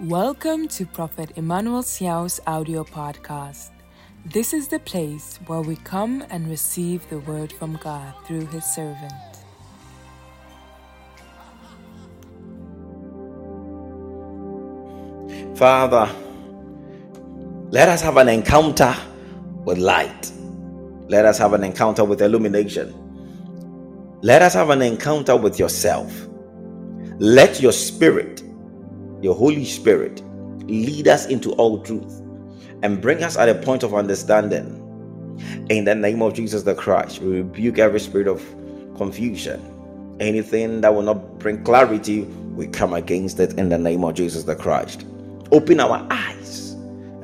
Welcome to Prophet Emmanuel Siao's audio podcast. This is the place where we come and receive the word from God through his servant. Father, let us have an encounter with light. Let us have an encounter with illumination. Let us have an encounter with yourself. Let your spirit, your Holy Spirit, lead us into all truth and bring us at a point of understanding. In the name of Jesus the Christ, we rebuke every spirit of confusion. Anything that will not bring clarity, we come against it in the name of Jesus the Christ. Open our eyes,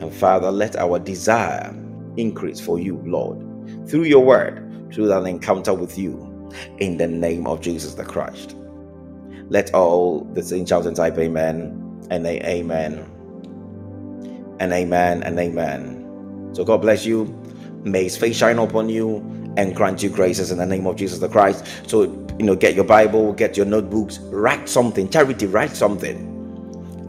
and Father, let our desire increase for you, Lord, through your word, through that encounter with you, in the name of Jesus the Christ. Let all the saints shout and type amen and amen and amen and amen. So God bless you. May his face shine upon you and grant you graces in the name of Jesus the Christ. So, you know, get your Bible, get your notebooks, write something. Charity, write something.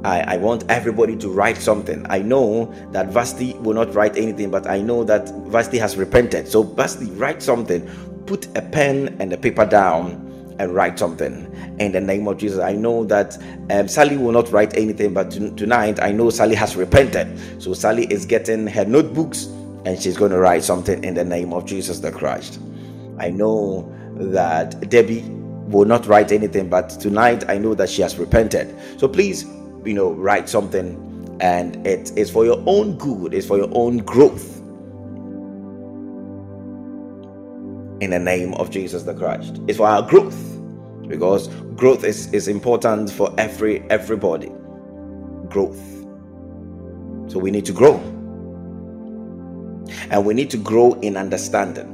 I, I want everybody to write something. I know that Vasti will not write anything, but I know that Vasti has repented. So, Vasti, write something. Put a pen and a paper down and write something in the name of Jesus. I know that um, Sally will not write anything, but t- tonight I know Sally has repented. So Sally is getting her notebooks and she's going to write something in the name of Jesus the Christ. I know that Debbie will not write anything, but tonight I know that she has repented. So please, you know, write something and it is for your own good, it's for your own growth. In the name of Jesus the Christ. It's for our growth because growth is, is important for every everybody. Growth. So we need to grow. And we need to grow in understanding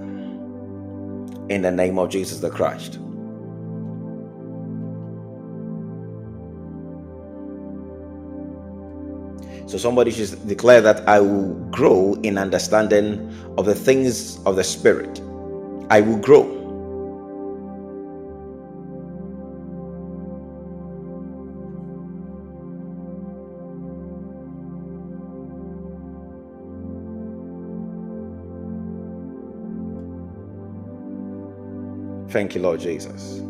in the name of Jesus the Christ. So somebody should declare that I will grow in understanding of the things of the Spirit. I will grow. Thank you, Lord Jesus.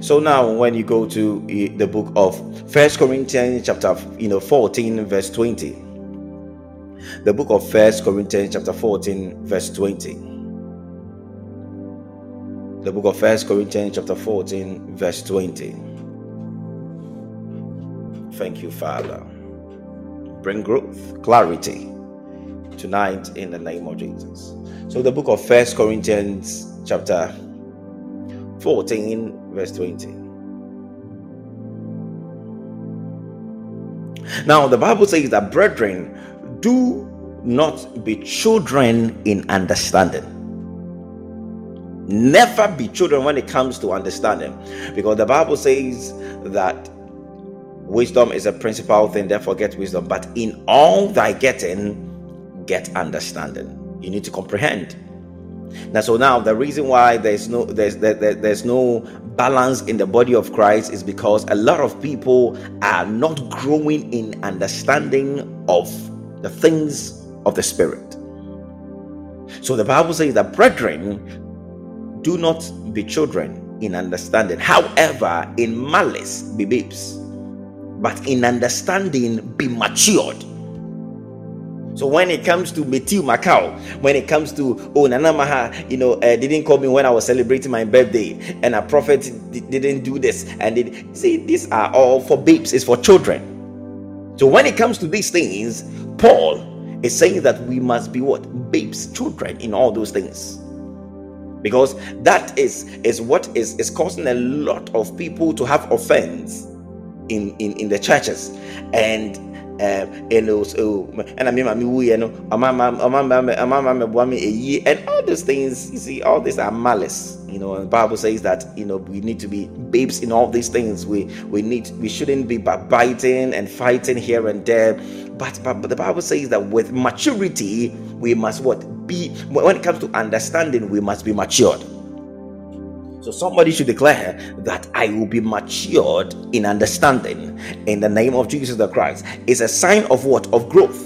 So now, when you go to the book of First Corinthians, chapter you know 14, verse 20, the book of First Corinthians, chapter 14, verse 20 the book of First Corinthians chapter 14 verse 20 thank you father. Bring growth clarity tonight in the name of Jesus. So the book of First Corinthians chapter 14 verse 20 now the bible says that brethren do not be children in understanding never be children when it comes to understanding because the bible says that wisdom is a principal thing therefore get wisdom. But in all thy getting get understanding. You need to comprehend. Now so now the reason why there's no there's there, there, there's no balance in the body of christ is because a lot of people are not growing in understanding of the things of the spirit. So the bible says that brethren do not be children in understanding. However, in malice, be babes. But in understanding, be matured. So when it comes to Matthew Macau, when it comes to oh Nana Maha, you know, uh, didn't call me when I was celebrating my birthday, and a prophet d- didn't do this, and it, see, these are all for babes. It's for children. So when it comes to these things, Paul is saying that we must be what babes, children in all those things because that is is what is is causing a lot of people to have offense in in in the churches. And um, and also and I mean I mean you know and all those things you see all these are malice you know and the Bible says that you know we need to be babes in all these things. We we need we shouldn't be biting and fighting here and there. But, but but the Bible says that with maturity we must what? Be when it comes to understanding we must be matured So somebody should declare that I will be matured in understanding in the name of Jesus the Christ. It's a sign of what? Of growth.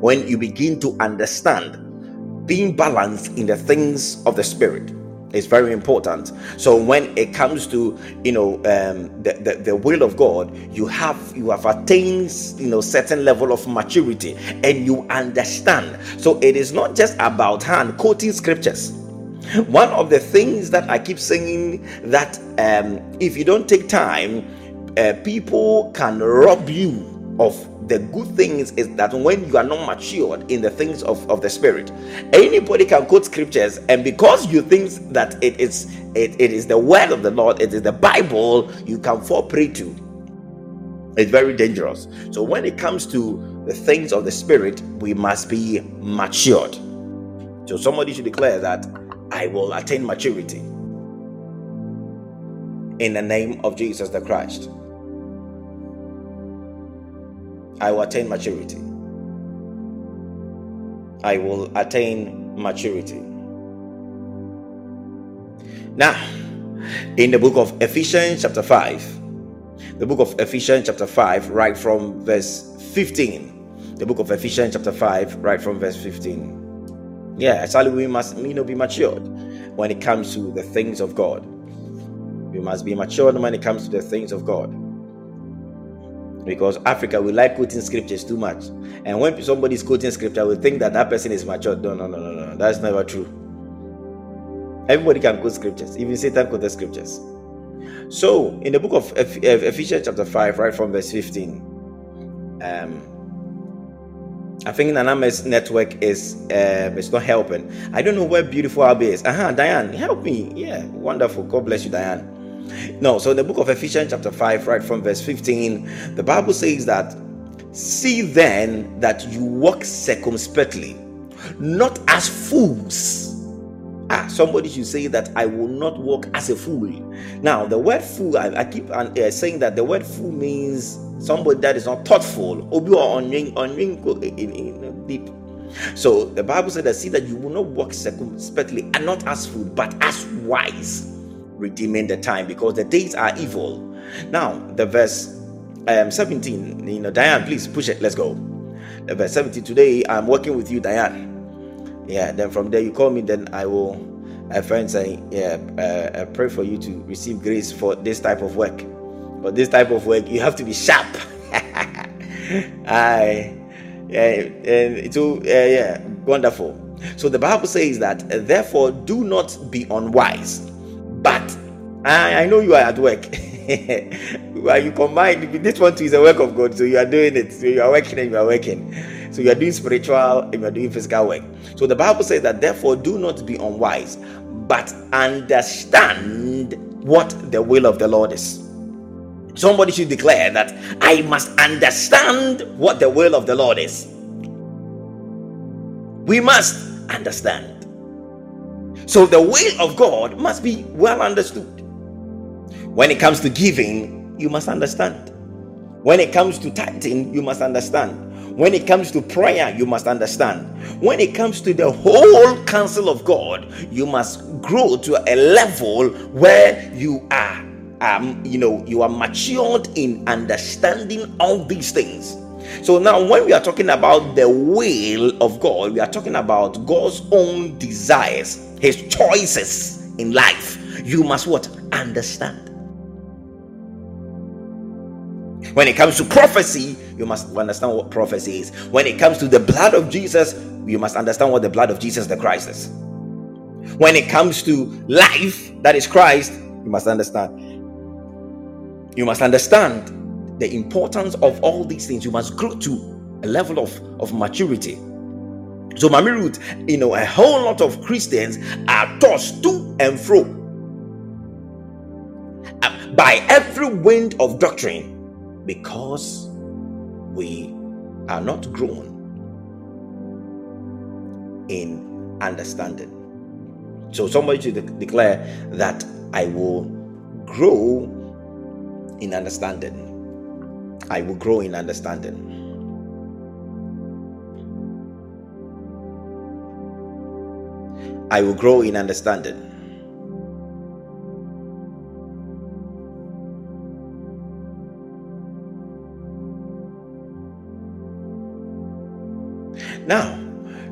When you begin to understand being balanced in the things of the spirit is very important so when it comes to you know um, the, the, the will of god you have you have attained you know certain level of maturity and you understand so it is not just about hand quoting scriptures one of the things that i keep saying that um, if you don't take time uh, people can rob you of the good things is that when you are not matured in the things of, of the spirit. Anybody can quote scriptures and because you think that it is it, it is the word of the lord it is the bible you can fall prey to. It's very dangerous. So when it comes to the things of the spirit we must be matured. So somebody should declare that i will attain maturity in the name of jesus the christ I will attain maturity. I will attain maturity. Now, in the book of Ephesians, chapter 5, the book of Ephesians, chapter 5, right from verse 15. The book of Ephesians, chapter 5, right from verse 15. Yeah, actually, we must you know, be matured when it comes to the things of God. We must be matured when it comes to the things of God because Africa we like quoting scriptures too much. And when somebody is quoting scripture, we think that that person is matured. No, no, no, no, no. That's never true. Everybody can quote scriptures. Even Satan quotes scriptures. So, in the book of Ephesians chapter 5, right from verse 15, um, I think Nana's network is uh, it's not helping. I don't know where beautiful Abby is. Uh-huh, Diane, help me. Yeah, wonderful. God bless you, Diane. No, so in the book of Ephesians, chapter 5, right from verse 15, the Bible says that see then that you walk circumspectly, not as fools. Ah, somebody should say that I will not walk as a fool. Now, the word fool, I, I keep uh, saying that the word fool means somebody that is not thoughtful. Obi or onwing onwing in, in deep. So the Bible said that see that you will not walk circumspectly and not as fool, but as wise redeeming the time because the days are evil. Now, the verse um, 17, you know, Diane, please push it. Let's go. The verse 17, today I'm working with you, Diane. Yeah, then from there you call me, then I will, a friend say, yeah, uh, I pray for you to receive grace for this type of work. For this type of work, you have to be sharp. I, and it will, uh, yeah, wonderful. So the Bible says that, therefore, do not be unwise but I, I know you are at work. While you combine this one too is a work of God, so you are doing it. So you are working and you are working. So you are doing spiritual and you are doing physical work. So the Bible says that therefore do not be unwise, but understand what the will of the Lord is. Somebody should declare that I must understand what the will of the Lord is. We must understand. So the will of God must be well understood. When it comes to giving, you must understand. When it comes to tithing, you must understand. When it comes to prayer, you must understand. When it comes to the whole counsel of God, you must grow to a level where you are um, you know, you are matured in understanding all these things. So now, when we are talking about the will of God, we are talking about God's own desires, His choices in life. You must what understand. When it comes to prophecy, you must understand what prophecy is. When it comes to the blood of Jesus, you must understand what the blood of Jesus the Christ is. When it comes to life, that is Christ, you must understand. You must understand the importance of all these things. You must grow to a level of, of maturity. So, Mami Ruth, you know, a whole lot of Christians are tossed to and fro uh, by every wind of doctrine because we are not grown in understanding. So, somebody should de- declare that I will grow in understanding. I will grow in understanding. I will grow in understanding. Now,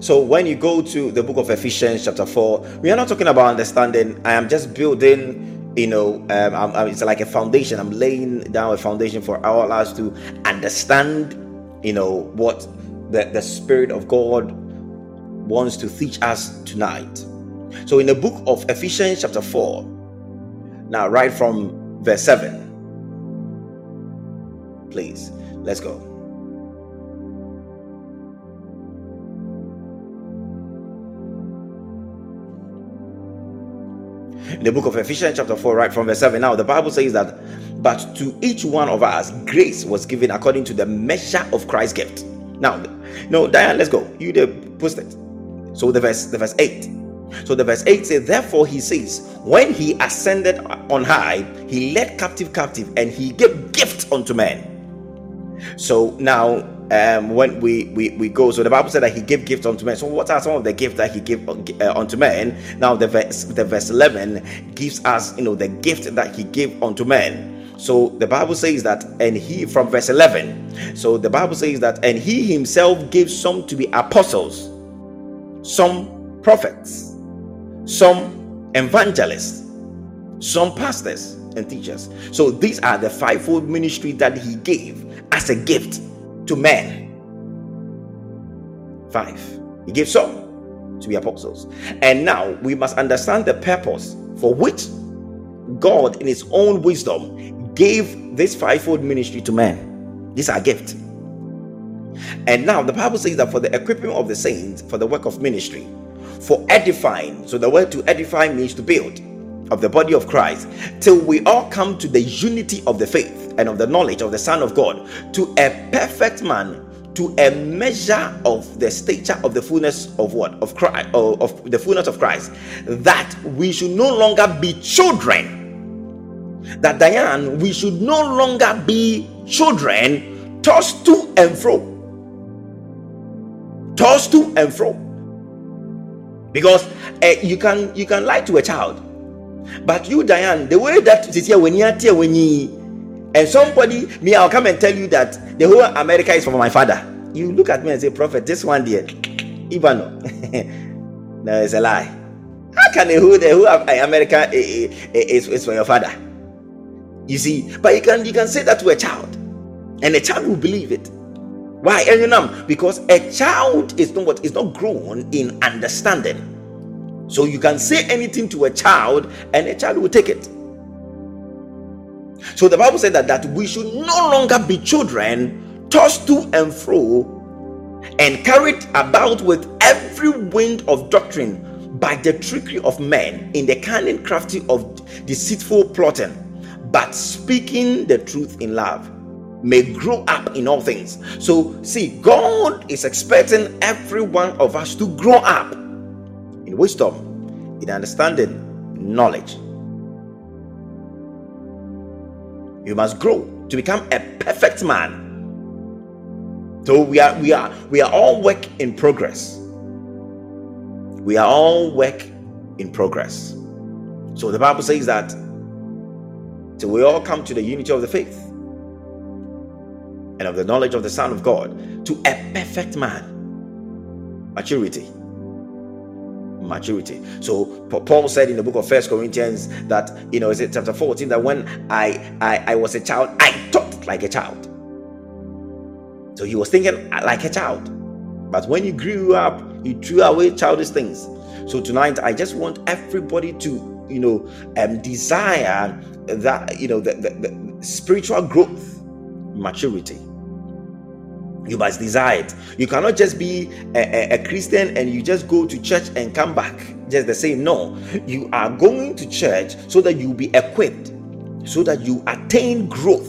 so when you go to the book of Ephesians, chapter 4, we are not talking about understanding. I am just building you know, um, I'm, I'm, it's like a foundation. I'm laying down a foundation for all us to understand, you know, what the, the Spirit of God wants to teach us tonight. So in the book of Ephesians, chapter 4, now right from verse 7, please, let's go. In the book of Ephesians, chapter 4, right from verse 7. Now, the Bible says that, but to each one of us, grace was given according to the measure of Christ's gift. Now, no, Diane, let's go. You did post it. So the verse, the verse 8. So the verse 8 says, Therefore he says, When he ascended on high, he led captive captive, and he gave gifts unto men. So now um, when we, we we go, so the Bible said that he gave gifts unto men. So what are some of the gifts that he gave uh, unto men? Now the verse the verse eleven gives us you know the gift that he gave unto men. So the Bible says that, and he from verse 11. So the Bible says that, and he himself gave some to be apostles, some prophets, some evangelists, some pastors and teachers. So these are the fivefold ministry that he gave as a gift to men. Five. He gave some to be apostles. And now we must understand the purpose for which God, in his own wisdom, gave this fivefold ministry to men. These are gifts. And now the Bible says that for the equipping of the saints, for the work of ministry, for edifying. So the word to edify means to build of the body of Christ till we all come to the unity of the faith and of the knowledge of the Son of God to a perfect man to a measure of the stature of the fullness of what? Of Christ of, the fullness of Christ. That we should no longer be children. That Diane we should no longer be children tossed to and fro. Tossed to and fro. Because uh, you can you can lie to a child. But you, Diane, the way that is here when you are here when you and somebody, me, I'll come and tell you that the whole America is from my father. You look at me and say, Prophet, this one there, Ibano. no, it's a lie. How can the whole the whole America eh, eh, eh, is, is for your father? You see, but you can you can say that to a child, and a child will believe it. Why? Because a child is not what is not grown in understanding. So you can say anything to a child and a child will take it. So the Bible said that, that we should no longer be children tossed to and fro and carried about with every wind of doctrine by the trickery of men in the cunning crafty of deceitful plotting, but speaking the truth in love may grow up in all things. So, see, God is expecting every one of us to grow up in wisdom, in understanding, knowledge. You must grow to become a perfect man. So we are we are we are all work in progress. We are all work in progress. So the Bible says that till we all come to the unity of the faith and of the knowledge of the Son of God to a perfect man. Maturity maturity. So Paul said in the book of First Corinthians that you know, is it chapter 14 that when I, I I was a child, I thought like a child. So he was thinking like a child. But when you grew up, you threw away childish things. So tonight I just want everybody to, you know, um, desire that, you know, the, the, the spiritual growth, maturity you must desire it. You cannot just be a, a, a, Christian and you just go to church and come back just the same. No, you are going to church so that you be equipped, so that you attain growth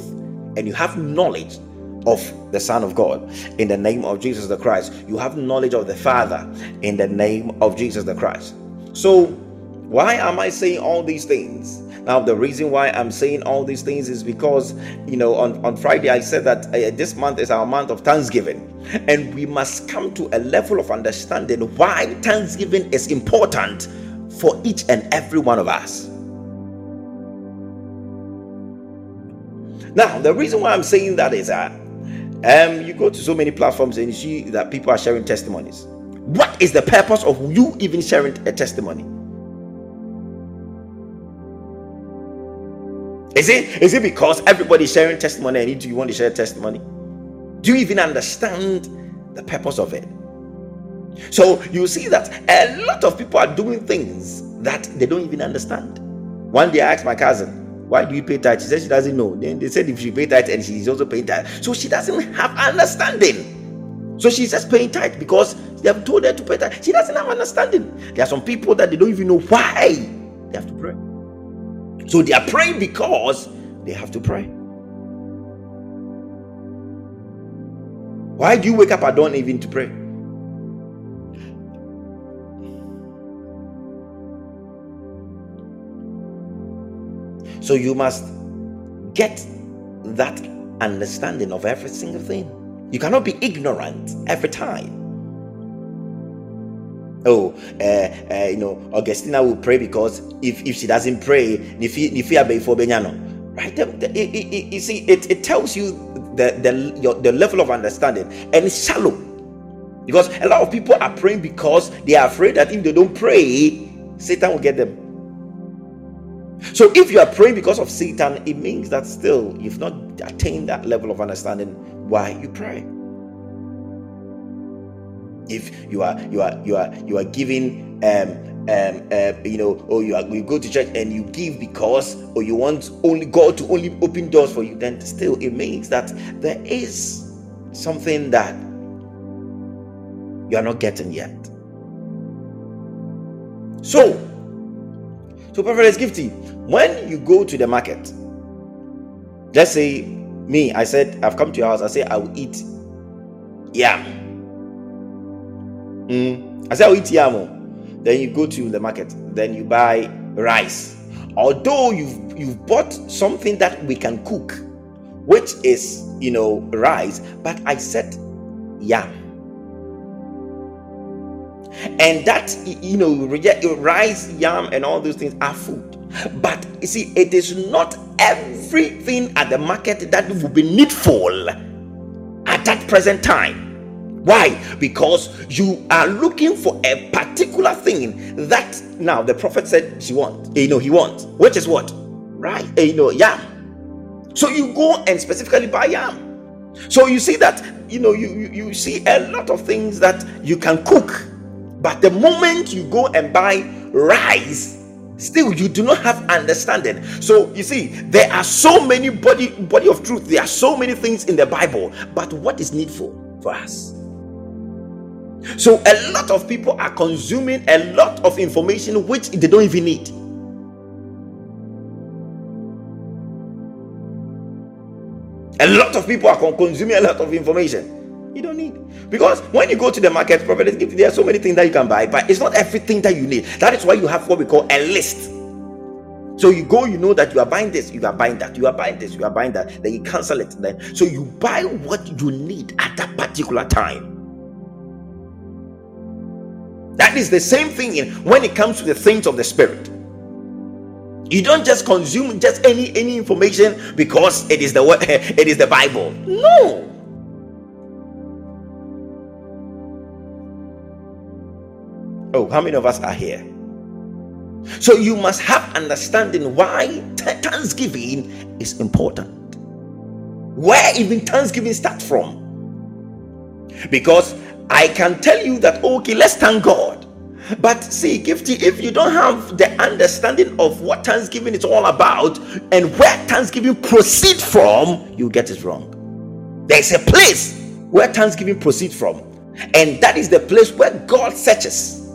and you have knowledge of the Son of God in the name of Jesus the Christ. You have knowledge of the Father in the name of Jesus the Christ. So, why am I saying all these things? Now, the reason why I'm saying all these things is because, you know, on, on Friday I said that uh, this month is our month of Thanksgiving, and we must come to a level of understanding why Thanksgiving is important for each and every one of us. Now, the reason why I'm saying that is that Um, you go to so many platforms and you see that people are sharing testimonies. What is the purpose of you even sharing a testimony? Is it is it because everybody's sharing testimony and you want to share testimony? Do you even understand the purpose of it? So you see that a lot of people are doing things that they don't even understand. One day I asked my cousin, Why do you pay tithe? She said she doesn't know. Then they said if she pay tithe and she's also paying tithe. So she doesn't have understanding. So she's just paying tithe because they have told her to pay tithe. She doesn't have understanding. There are some people that they don't even know why they have to pray. So they are praying because they have to pray. Why do you wake up at dawn even to pray? So you must get that understanding of every single thing. You cannot be ignorant every time. Oh, uh, uh, you know, Augustina will pray because if, if she doesn't pray, right? You see, it, it tells you the the, your, the level of understanding, and it's shallow because a lot of people are praying because they are afraid that if they don't pray, Satan will get them. So if you are praying because of Satan, it means that still you've not attained that level of understanding why you pray. If you are you are you are you are giving um um uh, you know or you are you go to church and you give because or you want only God to only open doors for you, then still it means that there is something that you are not getting yet. So so, Prophet Gifty, when you go to the market, let's say me, I said, I've come to your house, I say, I will eat yam. Mm. I I'll eat yam. Oh. Then you go to the market, then you buy rice. Although you've you've bought something that we can cook, which is you know rice, but I said yam and that you know rice yam and all those things are food but you see it is not everything at the market that will be needful at that present time why because you are looking for a particular thing that now the prophet said she wants you eh, know he wants which is what right eh, you know yam so you go and specifically buy yam so you see that you know you, you you see a lot of things that you can cook but the moment you go and buy rice, still you do not have understanding. So you see, there are so many body body of truth. There are so many things in the Bible, but what is needful for us? So a lot of people are consuming a lot of information which they don't even need. A lot of people are consuming a lot of information you don't need because when you go to the market, prophet, there are so many things that you can buy, but it's not everything that you need. That is why you have what we call a list. So you go, you know that you are buying this, you are buying that, you are buying this, you are buying that. Then you cancel it. Then so you buy what you need at that particular time. That is the same thing in, when it comes to the things of the spirit. You don't just consume just any any information because it is the it is the Bible. No. Oh, how many of us are here? So you must have understanding why thanksgiving is important. Where even thanksgiving starts from. Because I can tell you that okay, let's thank God. But see, Gifty, if you don't have the understanding of what Thanksgiving is all about and where Thanksgiving proceeds from, you get it wrong. There's a place where Thanksgiving proceeds from, and that is the place where God searches.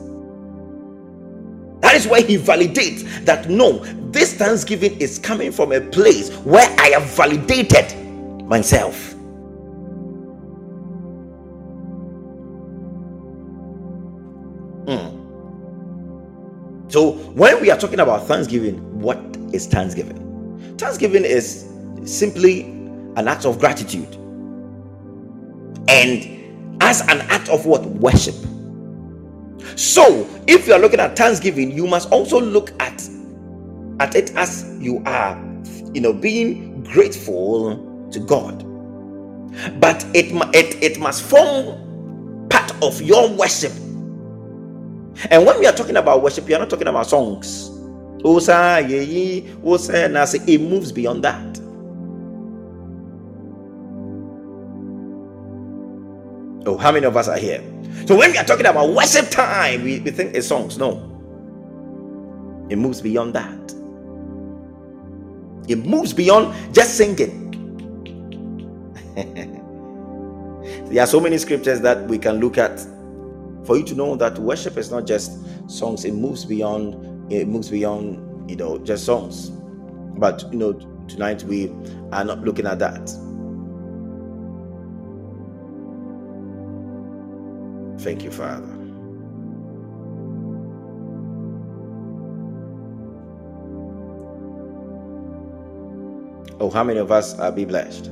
That is why he validates that no, this thanksgiving is coming from a place where I have validated myself. So, when we are talking about thanksgiving, what is thanksgiving? Thanksgiving is simply an act of gratitude and as an act of what? Worship. So, if you are looking at Thanksgiving, you must also look at at it as you are, you know, being grateful to God. but it, it, it must form part of your worship. And when we are talking about worship, we are not talking about songs. It moves beyond that. Oh, how many of us are here? So when we are talking about worship time, we, we think it's songs. No. It moves beyond that. It moves beyond just singing. there are so many scriptures that we can look at for you to know that worship is not just songs, it moves beyond it moves beyond you know just songs. But you know, tonight we are not looking at that. Thank you, Father. Oh, how many of us are be blessed?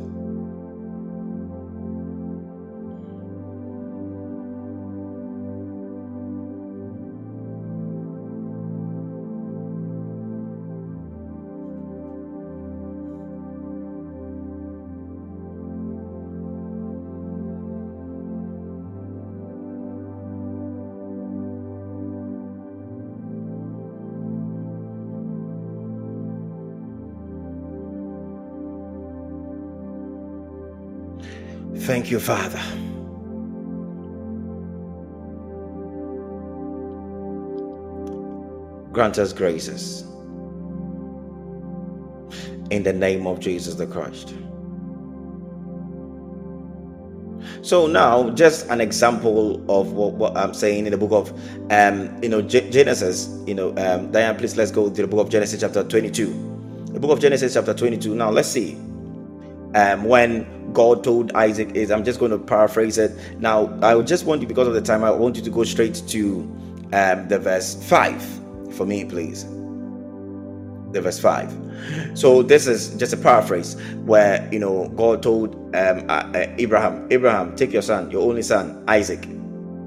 You, Father. Grant us graces. In the name of Jesus the Christ. So now, just an example of what, what, I'm saying in the book of, um, you know, G- Genesis. You know, um, Diane, please let's go to the book of Genesis chapter 22. The book of Genesis chapter 22. Now let's see. Um, when God told Isaac is. I'm just going to paraphrase it. Now, I just want you, because of the time, I want you to go straight to um, the verse 5 for me, please. The verse 5. So, this is just a paraphrase where, you know, God told um, uh, uh, Abraham, Abraham, take your son, your only son, Isaac,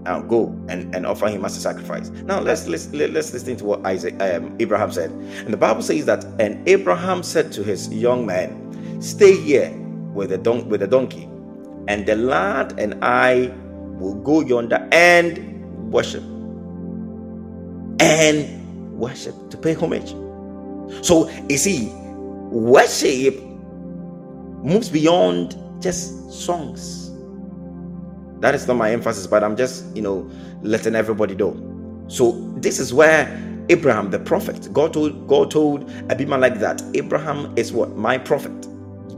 uh, go and, and offer him as a sacrifice. Now let's let's let's listen to what Isaac um, Abraham said. And the Bible says that and Abraham said to his young man, "Stay here with a don- with a donkey, and the lad and I will go yonder and worship and worship to pay homage. So you see, worship moves beyond just songs. That is not my emphasis, but I'm just you know letting everybody know. So this is where Abraham, the prophet, God told God told Abimelech that Abraham is what my prophet.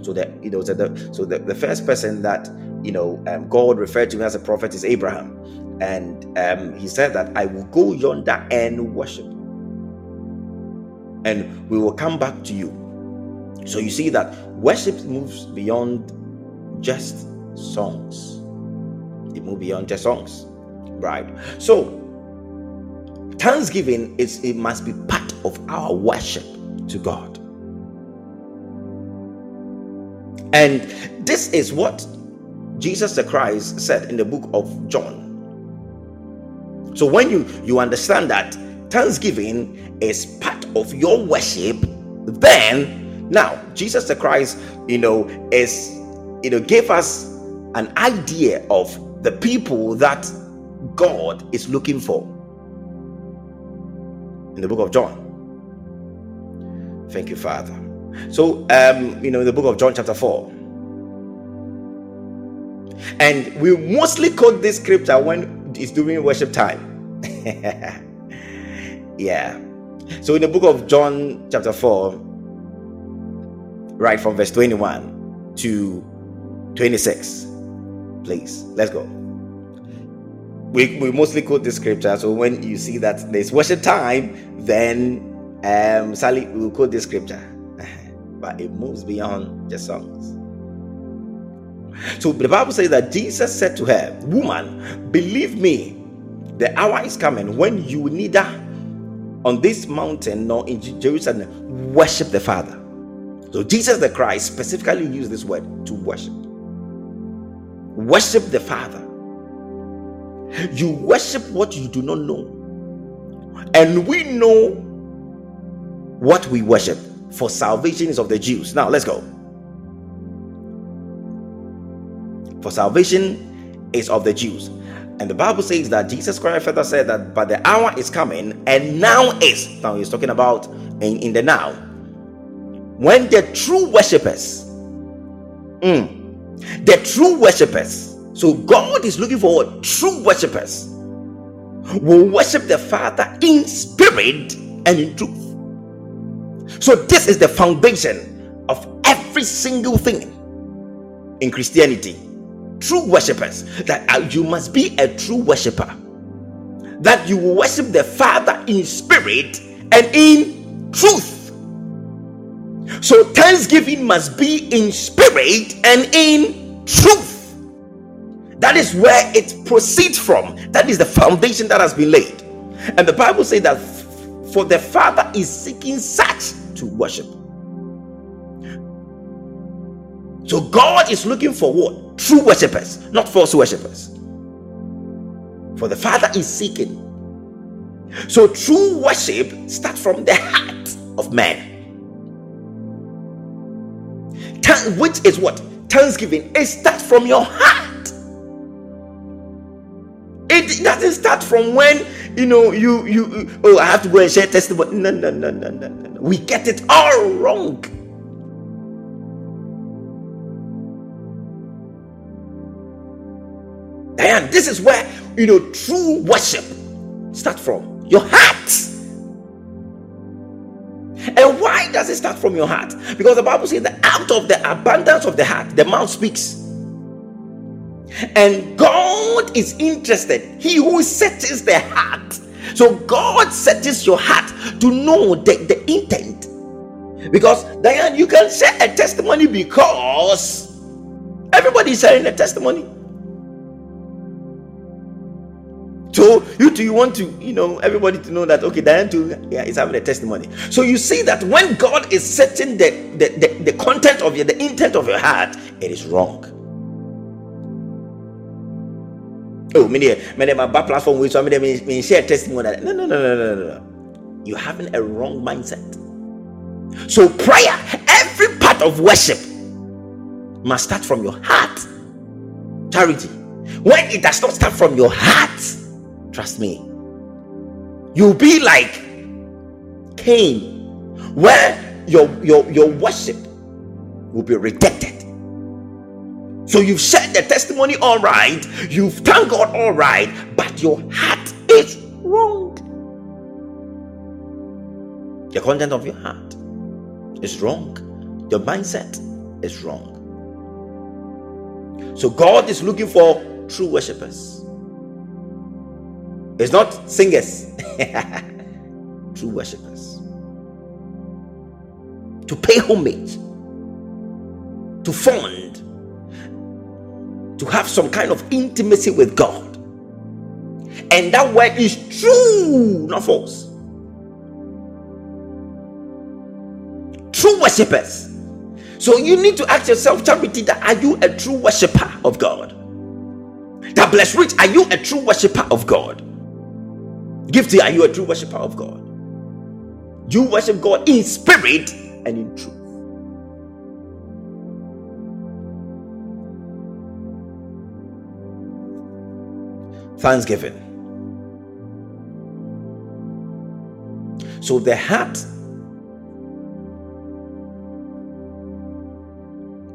So that you know, so the so the, the first person that you know um, God referred to as a prophet is Abraham, and um, he said that I will go yonder and worship, and we will come back to you. So you see that worship moves beyond just songs. It moves beyond just songs, right? So thanksgiving is it must be part of our worship to God. And this is what Jesus the Christ said in the book of John. So when you you understand that thanksgiving is part of your worship, then now Jesus the Christ, you know, is you know, gave us an idea of the people that God is looking for in the book of John. Thank you, Father. So, um, you know, in the book of John, chapter 4, and we mostly quote this scripture when it's during worship time. yeah. So, in the book of John, chapter 4, right from verse 21 to 26, please, let's go. We, we mostly quote this scripture. So, when you see that there's worship time, then um, Sally will quote this scripture but it moves beyond just songs. So the Bible says that Jesus said to her, Woman, believe me, the hour is coming when you neither on this mountain nor in Jerusalem worship the Father. So Jesus the Christ specifically used this word to worship. Worship the Father. You worship what you do not know. And we know what we worship for salvation is of the Jews. Now let's go. For salvation is of the Jews. And the Bible says that Jesus Christ further said that, but the hour is coming, and now is. Now he's talking about in, in the now. When the true worshippers, mm, the true worshippers, so God is looking for true worshippers will worship the Father in spirit and in truth. So, this is the foundation of every single thing in Christianity. True worshippers that uh, you must be a true worshiper. That you will worship the father in spirit and in truth. So thanksgiving must be in spirit and in truth. That is where it proceeds from. That is the foundation that has been laid. And the bible says that for the father is seeking such to worship so god is looking for what true worshippers, not false worshippers. For the Father is seeking. So true worship starts from the heart of man. Which is what? Thanksgiving. It starts from your heart. It doesn't start from when you know you you oh I have to go and share testimony. No, no, no, no, no, no. We get it all wrong. And this is where you know true worship start from your heart. And why does it start from your heart? Because the Bible says that out of the abundance of the heart, the mouth speaks. And God is interested. He who searches the heart. So God searches your heart to know the, the intent. Because Diane, you can share a testimony because everybody is sharing a testimony. So you do you want to, you know, everybody to know that okay, Diane too yeah, is having a testimony. So you see that when God is setting the the, the, the content of your the intent of your heart, it is wrong. Oh, many many my back platform with so many me share testimony. No, no, no, no, no, no. You're having a wrong mindset. So prayer, every part of worship must start from your heart. Charity. When it does not start from your heart, Trust me. You'll be like Cain, where your, your, your worship will be rejected. So you've shared the testimony all right, you've thanked God all right, but your heart is wrong. The content of your heart is wrong. Your mindset is wrong. So God is looking for true worshippers. It's not singers, true worshippers. To pay homage, to fund, to have some kind of intimacy with God. And that word is true, not false. True worshippers. So you need to ask yourself, charity, that are you a true worshiper of God? That blessed rich, are you a true worshiper of God? Gifty, are you a true worshiper of God? You worship God in spirit and in truth. Thanksgiving. So the heart,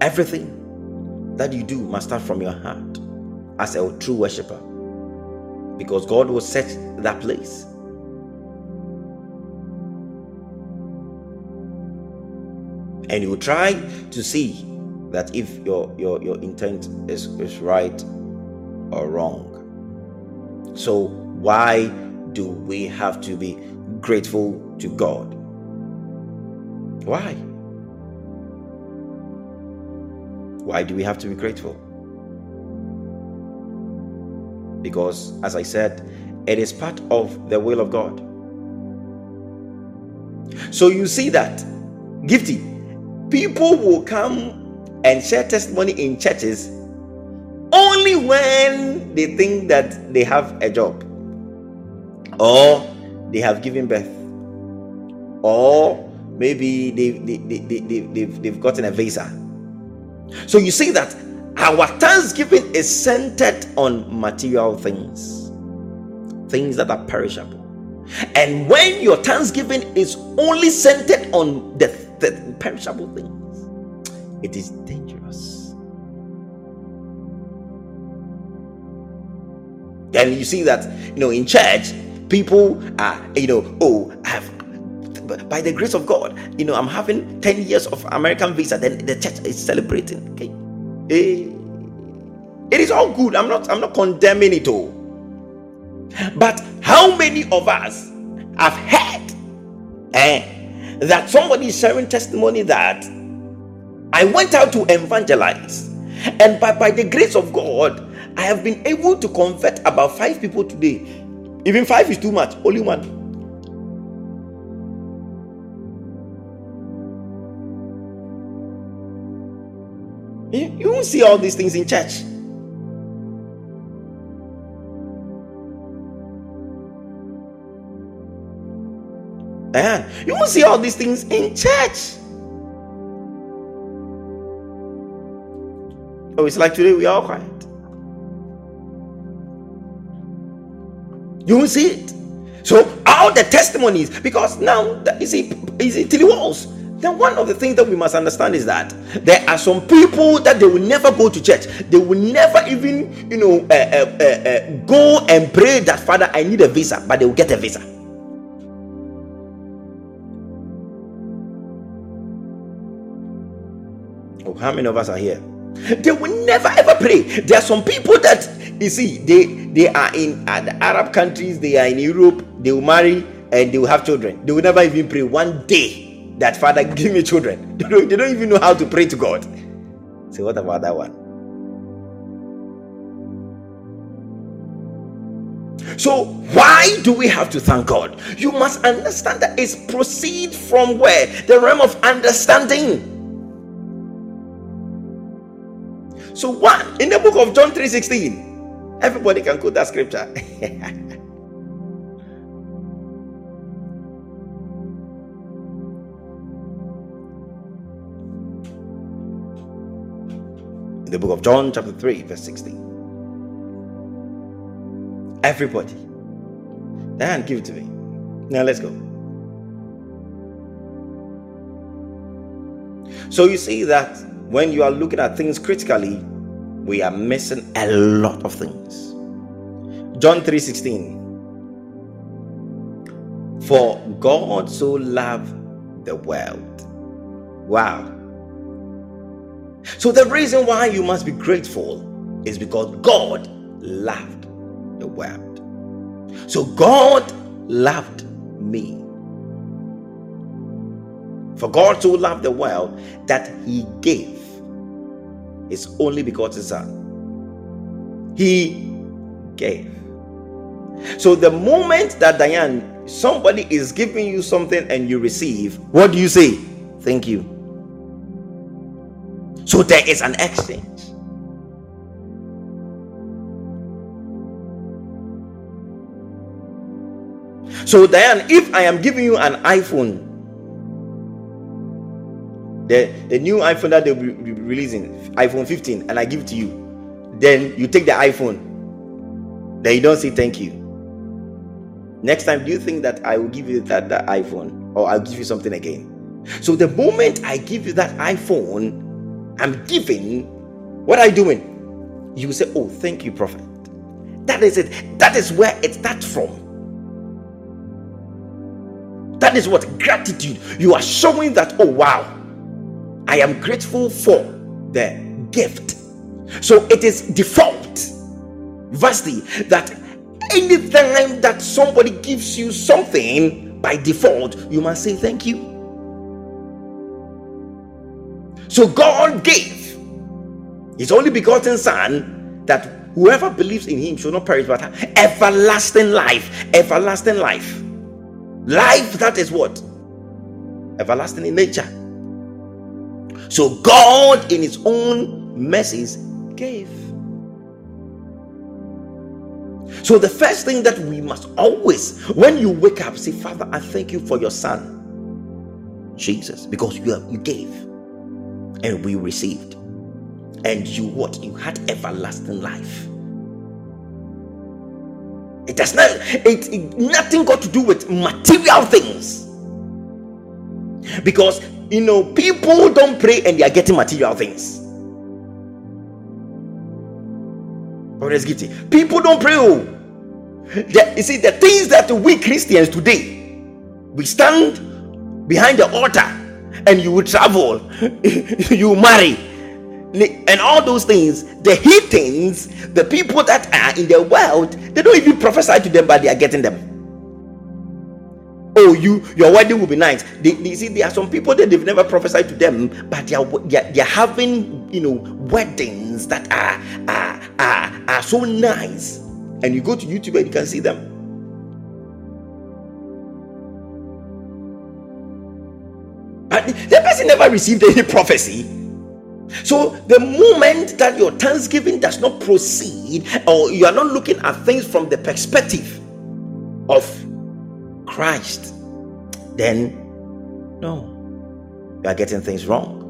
everything that you do must start from your heart as a true worshiper because God will set that place. And you try to see that if your your, your intent is, is right or wrong. So why do we have to be grateful to God? Why? Why do we have to be grateful? because, as I said, it is part of the will of God. So you see that, gifty, people will come and share testimony in churches when they think that they have a job or they have given birth or maybe they, they, they, they, they, they've, they've gotten a visa. So you see that our thanksgiving is centered on material things, things that are perishable. And when your thanksgiving is only centered on the, the perishable things, it is dangerous. Then you see that, you know, in church, people are, you know, oh, I have by the grace of God, you know, I'm having 10 years of American visa, then the church is celebrating. Okay. Eh, it is all good. I'm not I'm not condemning it all. But how many of us have heard eh, that somebody is sharing testimony that I went out to evangelize, and by, by the grace of God, I have been able to convert about five people today. Even five is too much, only one. You, won't see all these things in church. And you won't see all these things in church. Oh, it's like today we are quiet. You won't see it. So all the testimonies, because now you see, you see, till walls then one of the things that we must understand is that there are some people that they will never go to church. They will never even, you know, uh, uh, uh, go and pray that Father, I need a visa, but they will get a visa. Oh, how many of us are here? They will never ever pray. There are some people that you see, they they are in uh, the Arab countries, they are in Europe, they will marry and they will have children. They will never even pray one day that Father, give me children. They don't, they don't even know how to pray to God. So, what about that one? So, why do we have to thank God? You must understand that it's proceed from where? The realm of understanding. So, one in the book of John 3:16, everybody can quote that scripture. the book of John, chapter 3, verse 16. Everybody. Dan, give it to me. Now let's go. So you see that when you are looking at things critically, we are missing a lot of things. John 3:16 For God so loved the world. Wow. So, the reason why you must be grateful is because God loved the world. So, God loved me. For God so loved the world that He gave His only begotten Son. He gave. So, the moment that Diane, somebody is giving you something and you receive, what do you say? Thank you. So there is an exchange. So Diane, if I am giving you an iPhone, the, the new iPhone that they'll be releasing, iPhone 15, and I give it to you, then you take the iPhone, then you don't say thank you. Next time, do you think that I will give you that, that iPhone or I'll give you something again? So the moment I give you that iPhone, I'm giving, what are you doing? You say, Oh, thank you, prophet. That is it. That is where it starts from. That is what gratitude. You are showing that, oh wow, I am grateful for the gift. So it is default, vastly, that anytime that somebody gives you something by default, you must say thank you. So God gave his only begotten Son that whoever believes in him should not perish but have everlasting life. Everlasting life. Life that is what? Everlasting in nature. So God, in his own mercies, gave. So the first thing that we must always, when you wake up, say, Father, I thank you for your son, Jesus, because you have you gave and we received. and you what? You had everlasting life. It has not it, it nothing got to do with material things. Because you know, people don't pray and they are getting material things. People don't pray. Oh. You see, the things that we Christians today, we stand behind the altar and you will travel, you marry, and all those things, the heathens, the people that are in the world, they don't even prophesy to them, but they are getting them. Oh, you, your wedding will be nice. They, they see, there are some people that they've never prophesied to them, but they are, they are, they are having, you know, weddings that are, are, are, are so nice. And you go to YouTube and you can see them. But the person never received any prophecy. So the moment that your thanksgiving does not proceed, or you are not looking at things from the perspective of Christ, then no, you are getting things wrong.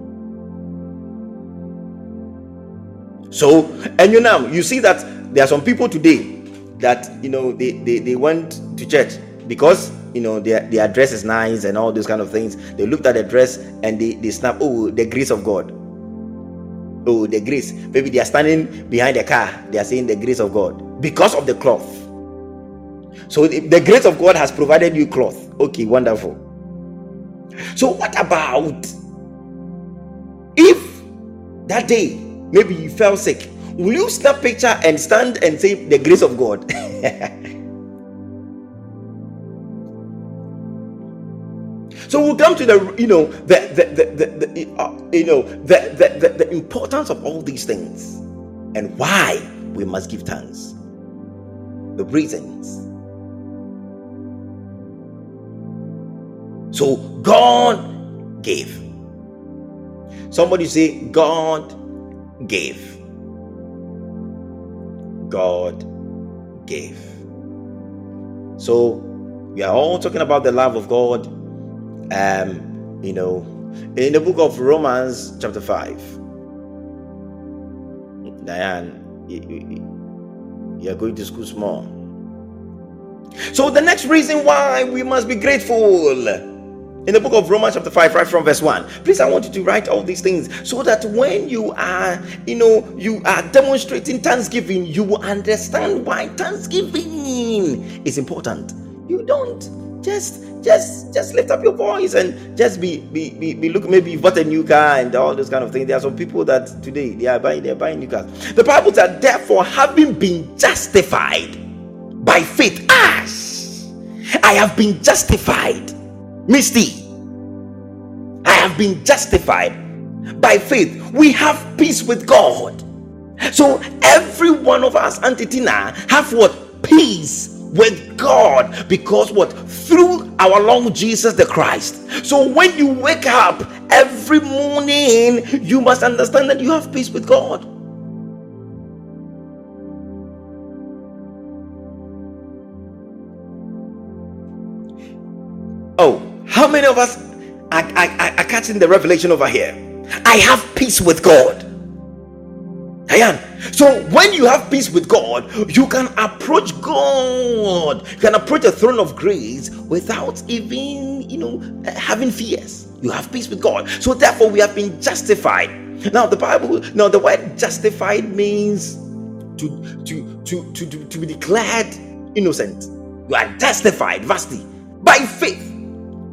So, and you know, you see that there are some people today that you know they, they, they went to church because you know their, their dress is nice and all those kind of things. They looked at the dress and they, they snap, oh, the grace of God. Oh, the grace. Maybe they are standing behind the car, they are saying the grace of God because of the cloth. So the grace of God has provided you cloth. Okay, wonderful. So what about if that day maybe you fell sick? Will you snap picture and stand and say the grace of God? So we'll come to the you know the the the, the, the uh, you know the, the, the the importance of all these things and why we must give thanks. The reasons. So God gave. Somebody say, God gave. God gave. So we are all talking about the love of God. Um, you know, in the book of Romans, chapter 5. Diane, you, are going to school small. So the next reason why we must be grateful in the book of Romans, chapter 5, right from verse 1. Please, I want you to write all these things so that when you are, you know, you are demonstrating thanksgiving, you will understand why thanksgiving is important. You don't just just just lift up your voice and just be be be, be look maybe you've bought a new car and all those kind of things there are some people that today they are buying they're buying new cars the bible said therefore having been justified by faith as i have been justified Misty, I have been justified by faith. We have peace with God. So every one of us, Antitina, have what? Peace with God because what? Through our Lord Jesus the Christ. So when you wake up every morning, you must understand that you have peace with God. Catching the revelation over here? I have peace with God. I am. So when you have peace with God, you can approach God. You can approach the throne of grace without even, you know, having fears. You have peace with God. So therefore, we have been justified. Now, the Bible, now the word justified means to to to to, to, to be declared innocent. You are justified, vastly, by faith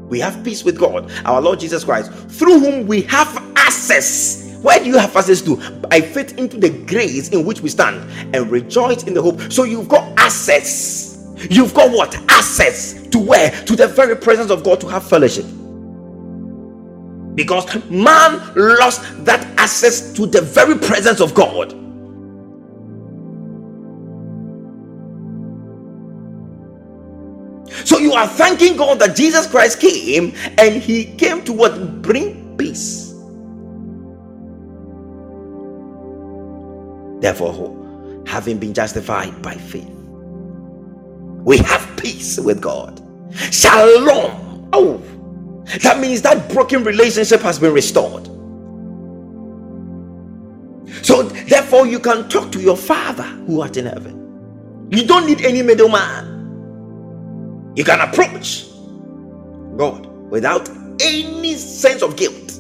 we have peace with God, our Lord Jesus Christ, through whom we have access. Where do you have access to? By faith into the grace in which we stand and rejoice in the hope. So you've got access. You've got what? Access to where? To the very presence of God to have fellowship. Because man lost that access to the very presence of God are thanking God that Jesus Christ came and he came to what? Bring peace. Therefore, having been justified by faith, we have peace with God. Shalom. Oh, that means that broken relationship has been restored. So Therefore, you can talk to your Father who art in heaven. You don't need any middleman. You can approach God without any sense of guilt.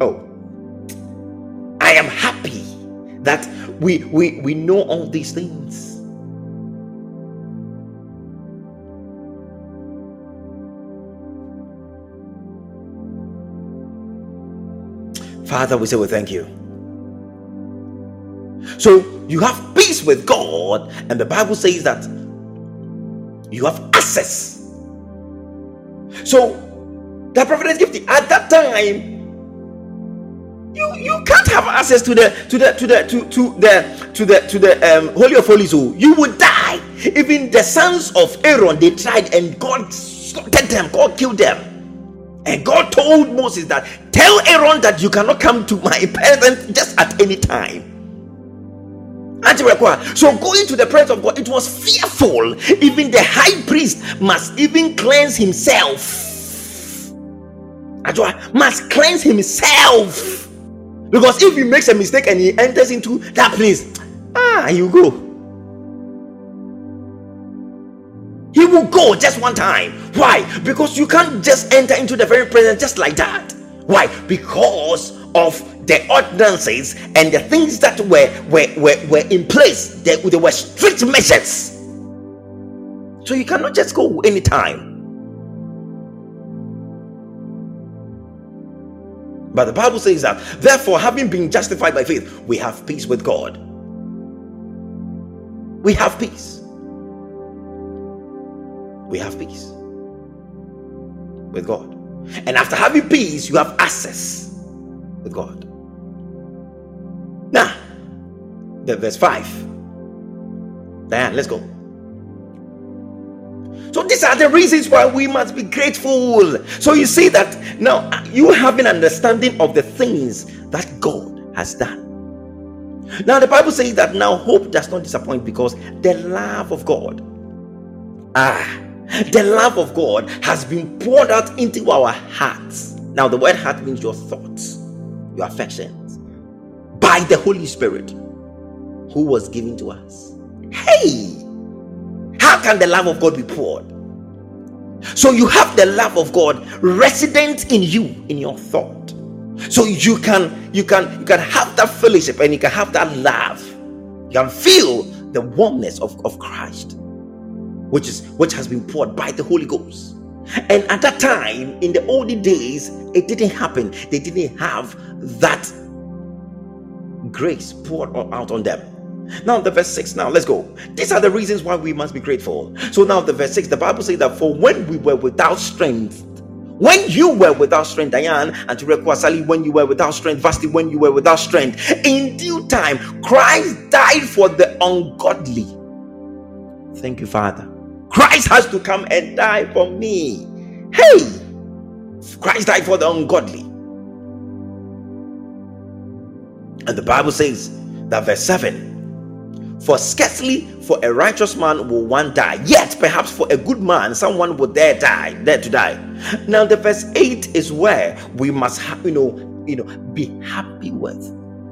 Oh, I am happy that we we we know all these things. Father, we say we thank you. So you have peace with God, and the Bible says that you have access. So the providence gift at that time. You you can't have access to the to the to the to, to the to the to the um, holy of holies. Oh, you would die. Even the sons of Aaron they tried, and God slaughtered them. God killed them. And God told Moses that tell Aaron that you cannot come to my presence just at any time. So going to the presence of God, it was fearful. Even the high priest must even cleanse himself. Must cleanse himself. Because if he makes a mistake and he enters into that place, ah, you go. He will go just one time. Why? Because you can't just enter into the very presence just like that. Why? Because of the ordinances and the things that were were, were, were in place. There, there were strict measures. So you cannot just go anytime. But the Bible says that, therefore, having been justified by faith, we have peace with God. We have peace we have peace with God. And after having peace, you have access with God. Now, the verse 5. Diane, let's go. So these are the reasons why we must be grateful. So you see that now you have an understanding of the things that God has done. Now the Bible says that now hope does not disappoint because the love of God ah the love of God has been poured out into our hearts. Now, the word heart means your thoughts, your affections, by the Holy Spirit who was given to us. Hey, how can the love of God be poured? So you have the love of God resident in you, in your thought. So you can you can you can have that fellowship and you can have that love. You can feel the warmness of, of Christ which is which has been poured by the Holy Ghost. And at that time, in the olden days, it didn't happen. They didn't have that grace poured out on them. Now, the verse 6. Now, let's go. These are the reasons why we must be grateful. So, now the verse 6, the Bible says that for when we were without strength, when you were without strength, Diane, and to Rekwasali, when you were without strength, Vasti, when you were without strength, in due time, Christ died for the ungodly. Thank you, Father. Christ has to come and die for me. Hey, Christ died for the ungodly. And the Bible says that verse 7 For scarcely for a righteous man will one die, yet perhaps for a good man, someone will dare die, dare to die. Now, the verse 8 is where we must, ha- you know, you know, be happy with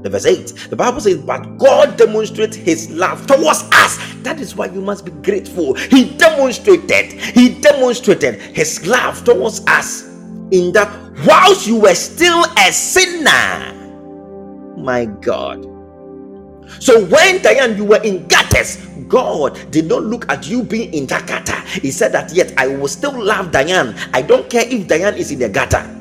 the verse 8 the bible says but god demonstrates his love towards us that is why you must be grateful he demonstrated he demonstrated his love towards us in that whilst you were still a sinner my god so when Diane, you were in gutters, God did not look at you being in that gutter. He said that yet I will still love Diane. I don't care if Diane is in the gutter.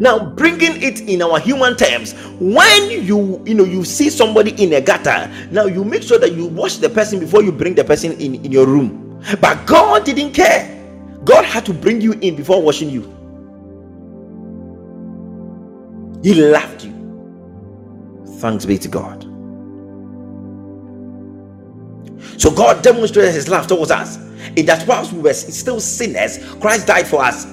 Now, bringing it in our human terms, when you you know you see somebody in a gutter, now you make sure that you wash the person before you bring the person in, in your room. But God didn't care. God had to bring you in before washing you. He loved you. Thanks be to God. So God demonstrated his love towards us. In that whilst we were still sinners, Christ died for us.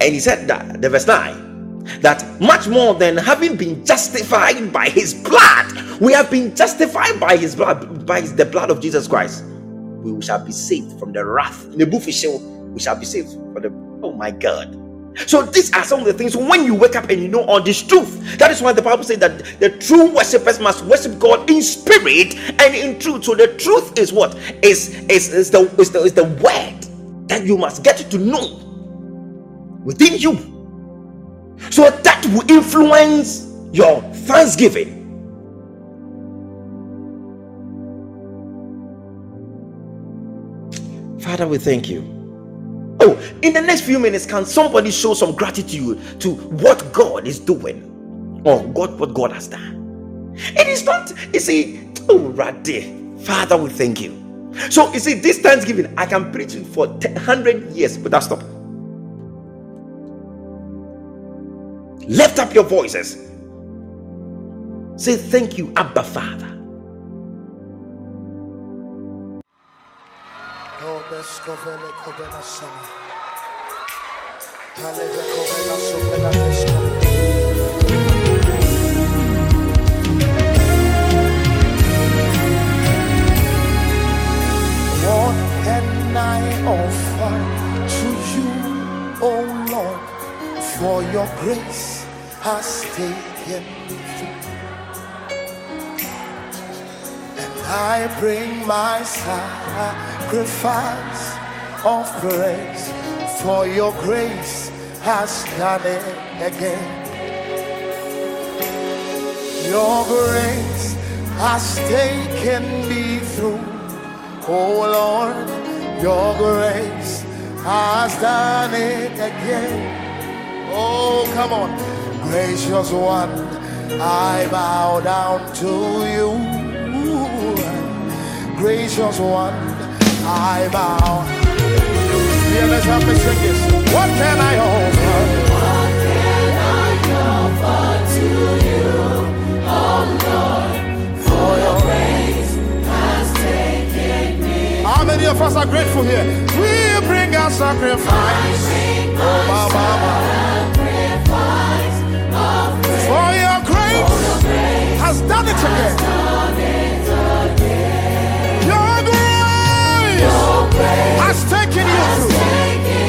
And he said that, the verse 9, that much more than having been justified by his blood, we have been justified by his blood, by the blood of Jesus Christ. We shall be saved from the wrath. In the book we shall be saved from the oh my God. So these are some of the things when you wake up and you know all this truth. That is why the Bible says that the true worshippers must worship God in spirit and in truth. So the truth is what is is, is the is the is the word that you must get to know within you. So that will influence your thanksgiving. Father, we thank you. Oh, in the next few minutes, can somebody show some gratitude to what God is doing or God, what God has done? It is not, you see, oh, there. Father, we thank you. So, you see, this Thanksgiving, I can preach it for 100 years without stopping. Lift up your voices. Say, Thank you, Abba Father. Bescovele taken me I bring my sacrifice of praise, for your grace has done it again. Your grace has taken me through. Oh Lord, your grace has done it again. Oh, come on, gracious one, I bow down to you gracious one, I bow. Yeah, let's help me sing this. What can I offer? What can I offer to you, oh Lord? For your grace has taken me. How many of us are grateful here? We bring our sacrifice. Oh, Mama. Sacrifice has done it again. Your grace has taken you through.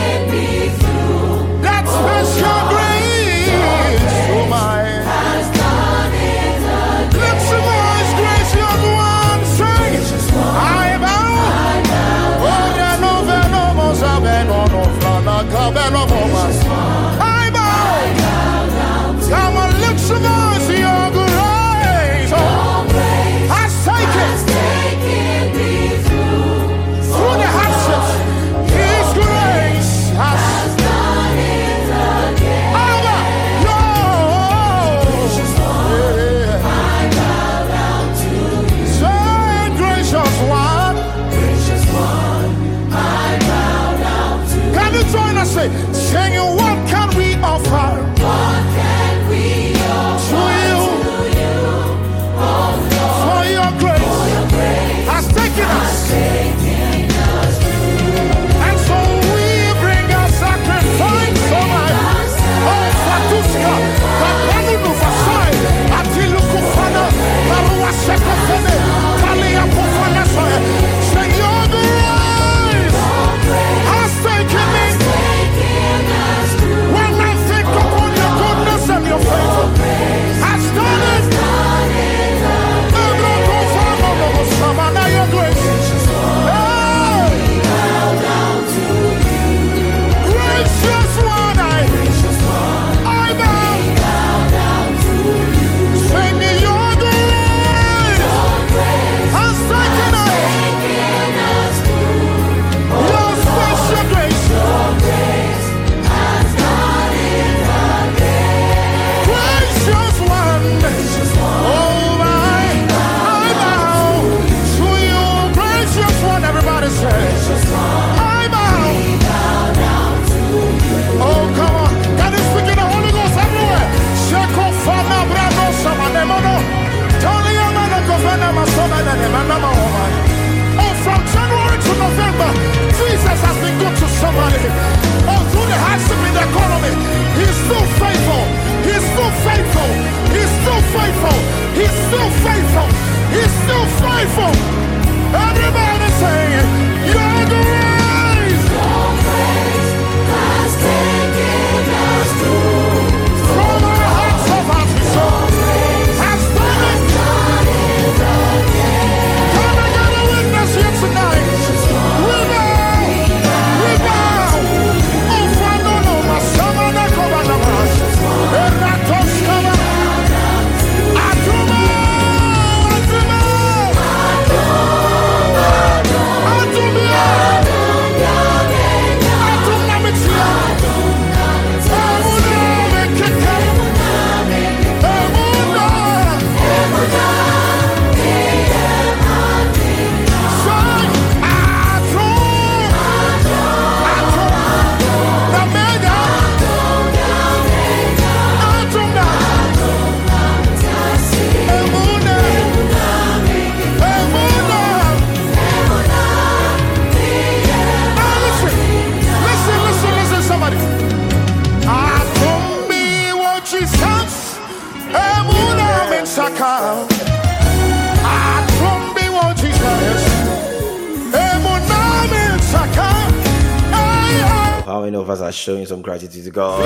To God?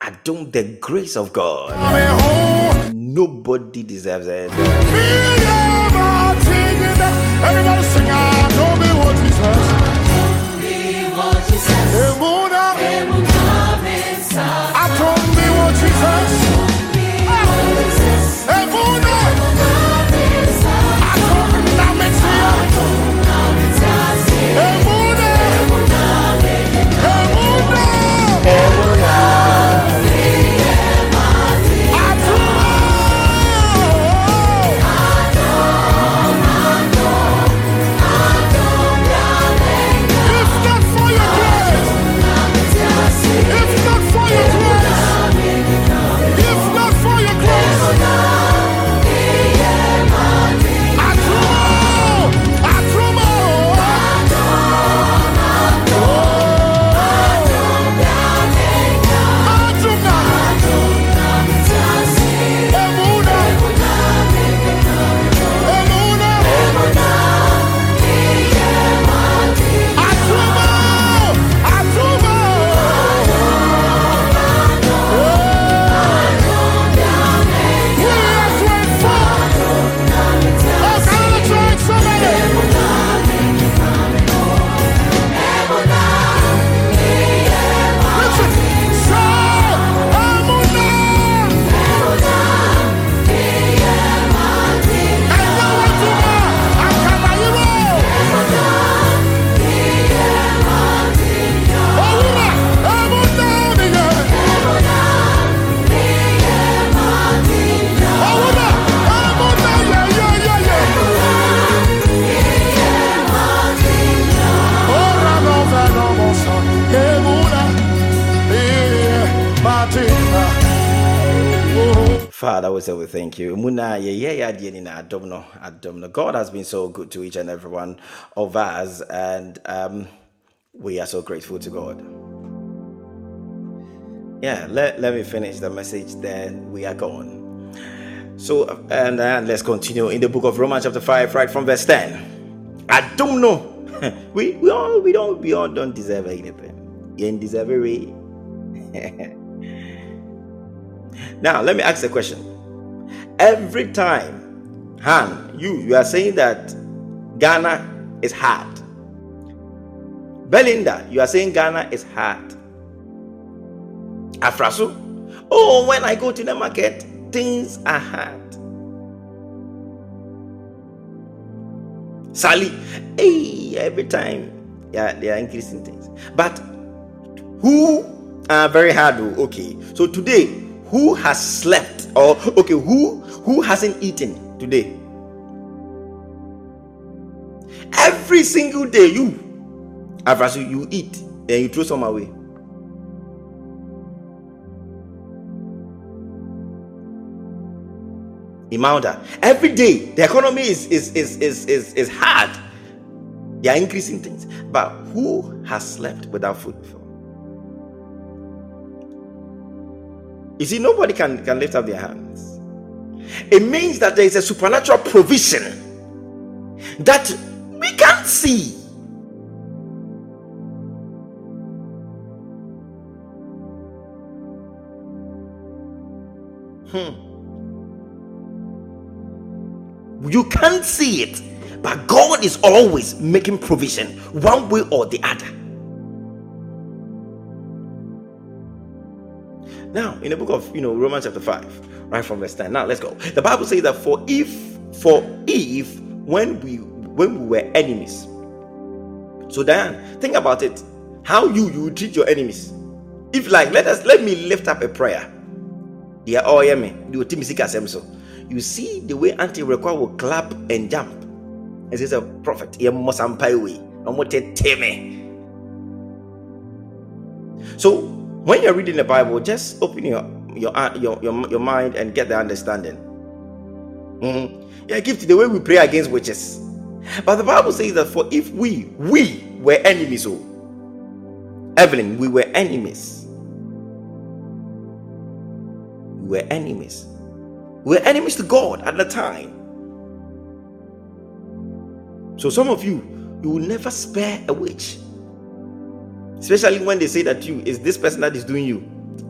I don't the grace of God. Di ni na adom no, adom no. God has been so good to each and every one of us, and um, we are so grateful to God. Yeah, let, let me finish the message, then we are gone. So, and uh, let's continue in the book of Romans, chapter 5, right from verse 10. I don't know. we, we all we don't we all don't deserve anything. You deserve it. Now, let me ask a question. Every time, Han, you you are saying that Ghana is hard. Belinda, you are saying Ghana is hard. Afrasu, oh, when I go to the market, things are hard. Sally, hey, every time, yeah, they are increasing things. But who are very hard? oh, Okay, so today, who has slept or okay, who who hasn't eaten today? Every single day, you, Afrasu, you eat and you throw some away. Imelda, every day the economy is is is is is, is hard. They are increasing things, but who has slept without food before? You see, nobody can, can lift up their hands. It means that there is a supernatural provision that we can't see. Hmm. You can't see it, but God is always making provision one way or the other. Now, in the book of you know Romans chapter 5, right from verse 10. Now let's go. The Bible says that for if for if when we when we were enemies. So Diane, think about it. How you you treat your enemies. If like let us let me lift up a prayer. Yeah, oh yeah, me. You see the way Auntie Rekwa will clap and jump. And says a prophet, yeah, mosampai way. me. So when you're reading the Bible, just open your your uh, your your, your mind and get the understanding. Mhm. Yeah, give to the way we pray against witches. But the Bible says that for if we we were enemies, oh Evelyn, we were enemies. We were enemies. We were enemies to God at the time. So some of you, you will never spare a witch. Especially when they say that you is this person that is doing you.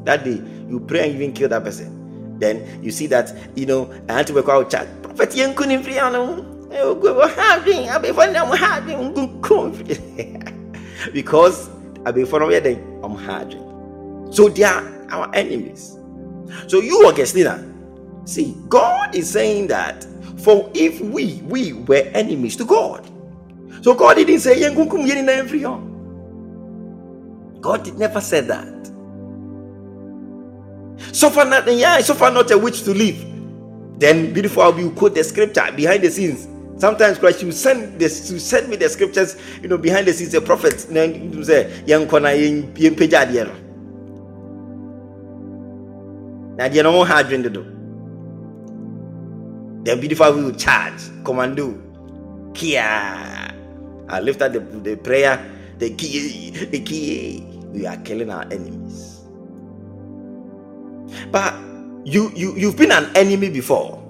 That day, you pray and even kill that person. Then you see that, you know, I had to work out chat. Prophet Yankunim Friano. Oh, because I've been for I'm hard. So they are our enemies. So you, are Augustina, see, God is saying that for if we we were enemies to God. So God didn't say God did never said that. Suffer not, yeah, suffer not a witch to live. Then beautiful, I'll be quote the scripture behind the scenes. Sometimes Christ you send this to send me the scriptures, you know, behind the scenes, the prophet say, young kona yin pejadier. Now, you know how do. Then beautiful will charge, commando, kia. I lift up the, the prayer, the key, the key. We are killing our enemies. But you you you've been an enemy before.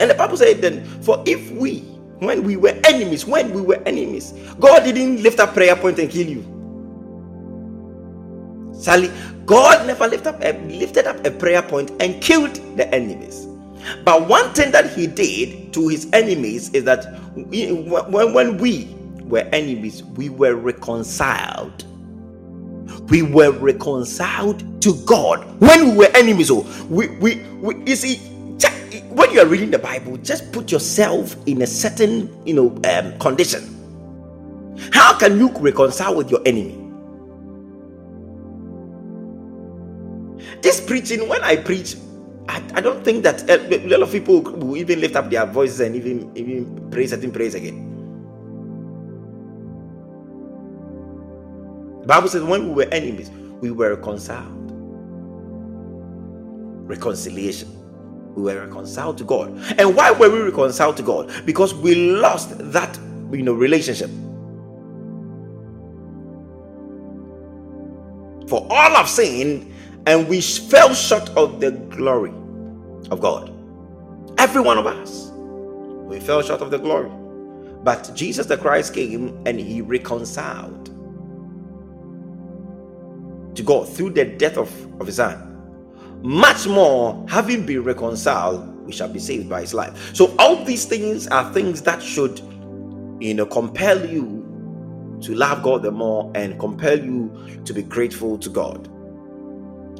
And the Bible said then, for if we, when we were enemies, when we were enemies, God didn't lift up prayer point and kill you. Sally, God never lifted up a, lifted up a prayer point and killed the enemies. But one thing that He did to His enemies is that when, when we were enemies, we were reconciled. We were reconciled to God when we were enemies. Oh, we, we, we you see, when you are reading the Bible, just put yourself in a certain, you know, um, condition. How can you reconcile with your enemy? This preaching, when I preach, I, I don't think that uh, a lot of people will even lift up their voices and even even pray certain prayers again. Bible says when we were enemies, we were reconciled. Reconciliation. We were reconciled to God. And why were we reconciled to God? Because we lost that you know relationship. For all of sin, and we fell short of the glory of God. Every one of us. We fell short of the glory. But Jesus the Christ came and he reconciled to God through the death of, of his son. Much more, having been reconciled, we shall be saved by his life. So, all these things are things that should, you know, compel you to love God the more and compel you to be grateful to God.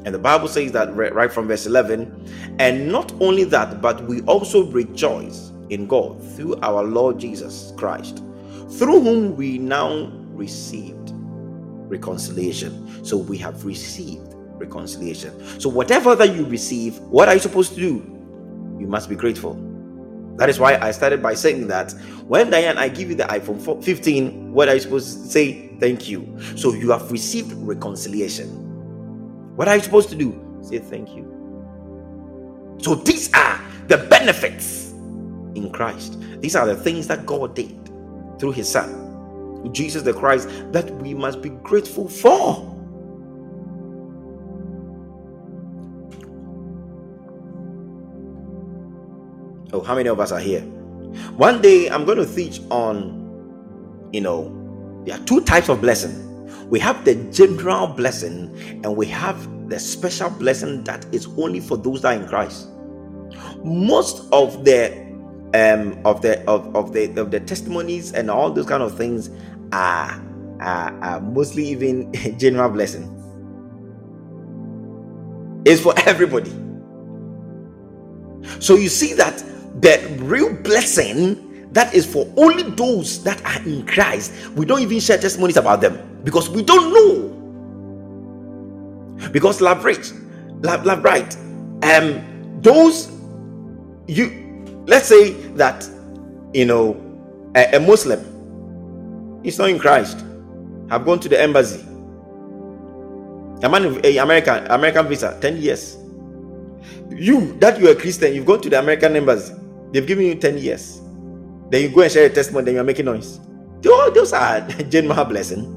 And the Bible says that right from verse 11, and not only that, but we also rejoice in God through our Lord Jesus Christ, through whom we now received reconciliation. So we have received reconciliation. So whatever that you receive, what are you supposed to do? You must be grateful. That is why I started by saying that when Diane, I give you the iPhone 15, what are you supposed to say? Thank you. So you have received reconciliation. What are you supposed to do? Say thank you. So these are the benefits in Christ. These are the things that God did through his son. Jesus the Christ that we must be grateful for. Oh, how many of us are here? One day I'm going to teach on, you know, there are two types of blessing. We have the general blessing and we have the special blessing that is only for those that are in Christ. Most of the um of the of, of the of the testimonies and all those kind of things are, are, are mostly even general blessing. It's for everybody. So you see that the real blessing that is for only those that are in Christ. We don't even share testimonies about them because we don't know. Because love rich, love, love right. Um, those you let's say that you know a, a Muslim He's not in Christ. I've gone to the embassy. A man a American American visa, 10 years. You that you're a Christian, you've gone to the American embassy. They've given you 10 years. Then you go and share a testimony, then you're making noise. Those are general blessing.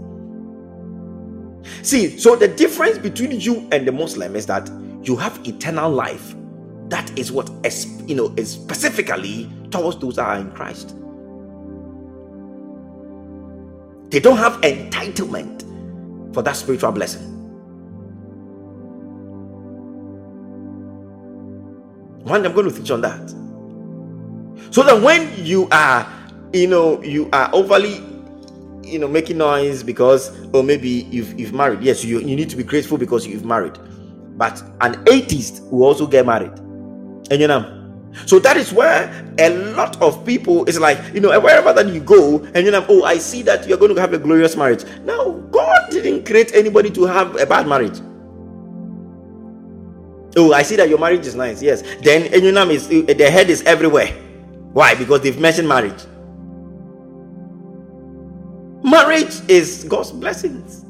See, so the difference between you and the Muslim is that you have eternal life That is what you know is specifically towards those that are in Christ. They don't have entitlement for that spiritual blessing. One, I'm going to teach on that. So that when you are, you know, you are overly, you know, making noise because, or maybe you've, you've married. Yes, you, you need to be grateful because you've married. But an atheist will also get married. And you know, so that is where a lot of people is like, you know, wherever that you go, and you know, oh, I see that you're going to have a glorious marriage. Now, God didn't create anybody to have a bad marriage. Oh, I see that your marriage is nice. Yes. Then Enyunam is the head is everywhere. Why? Because they've mentioned marriage. Marriage is God's blessings.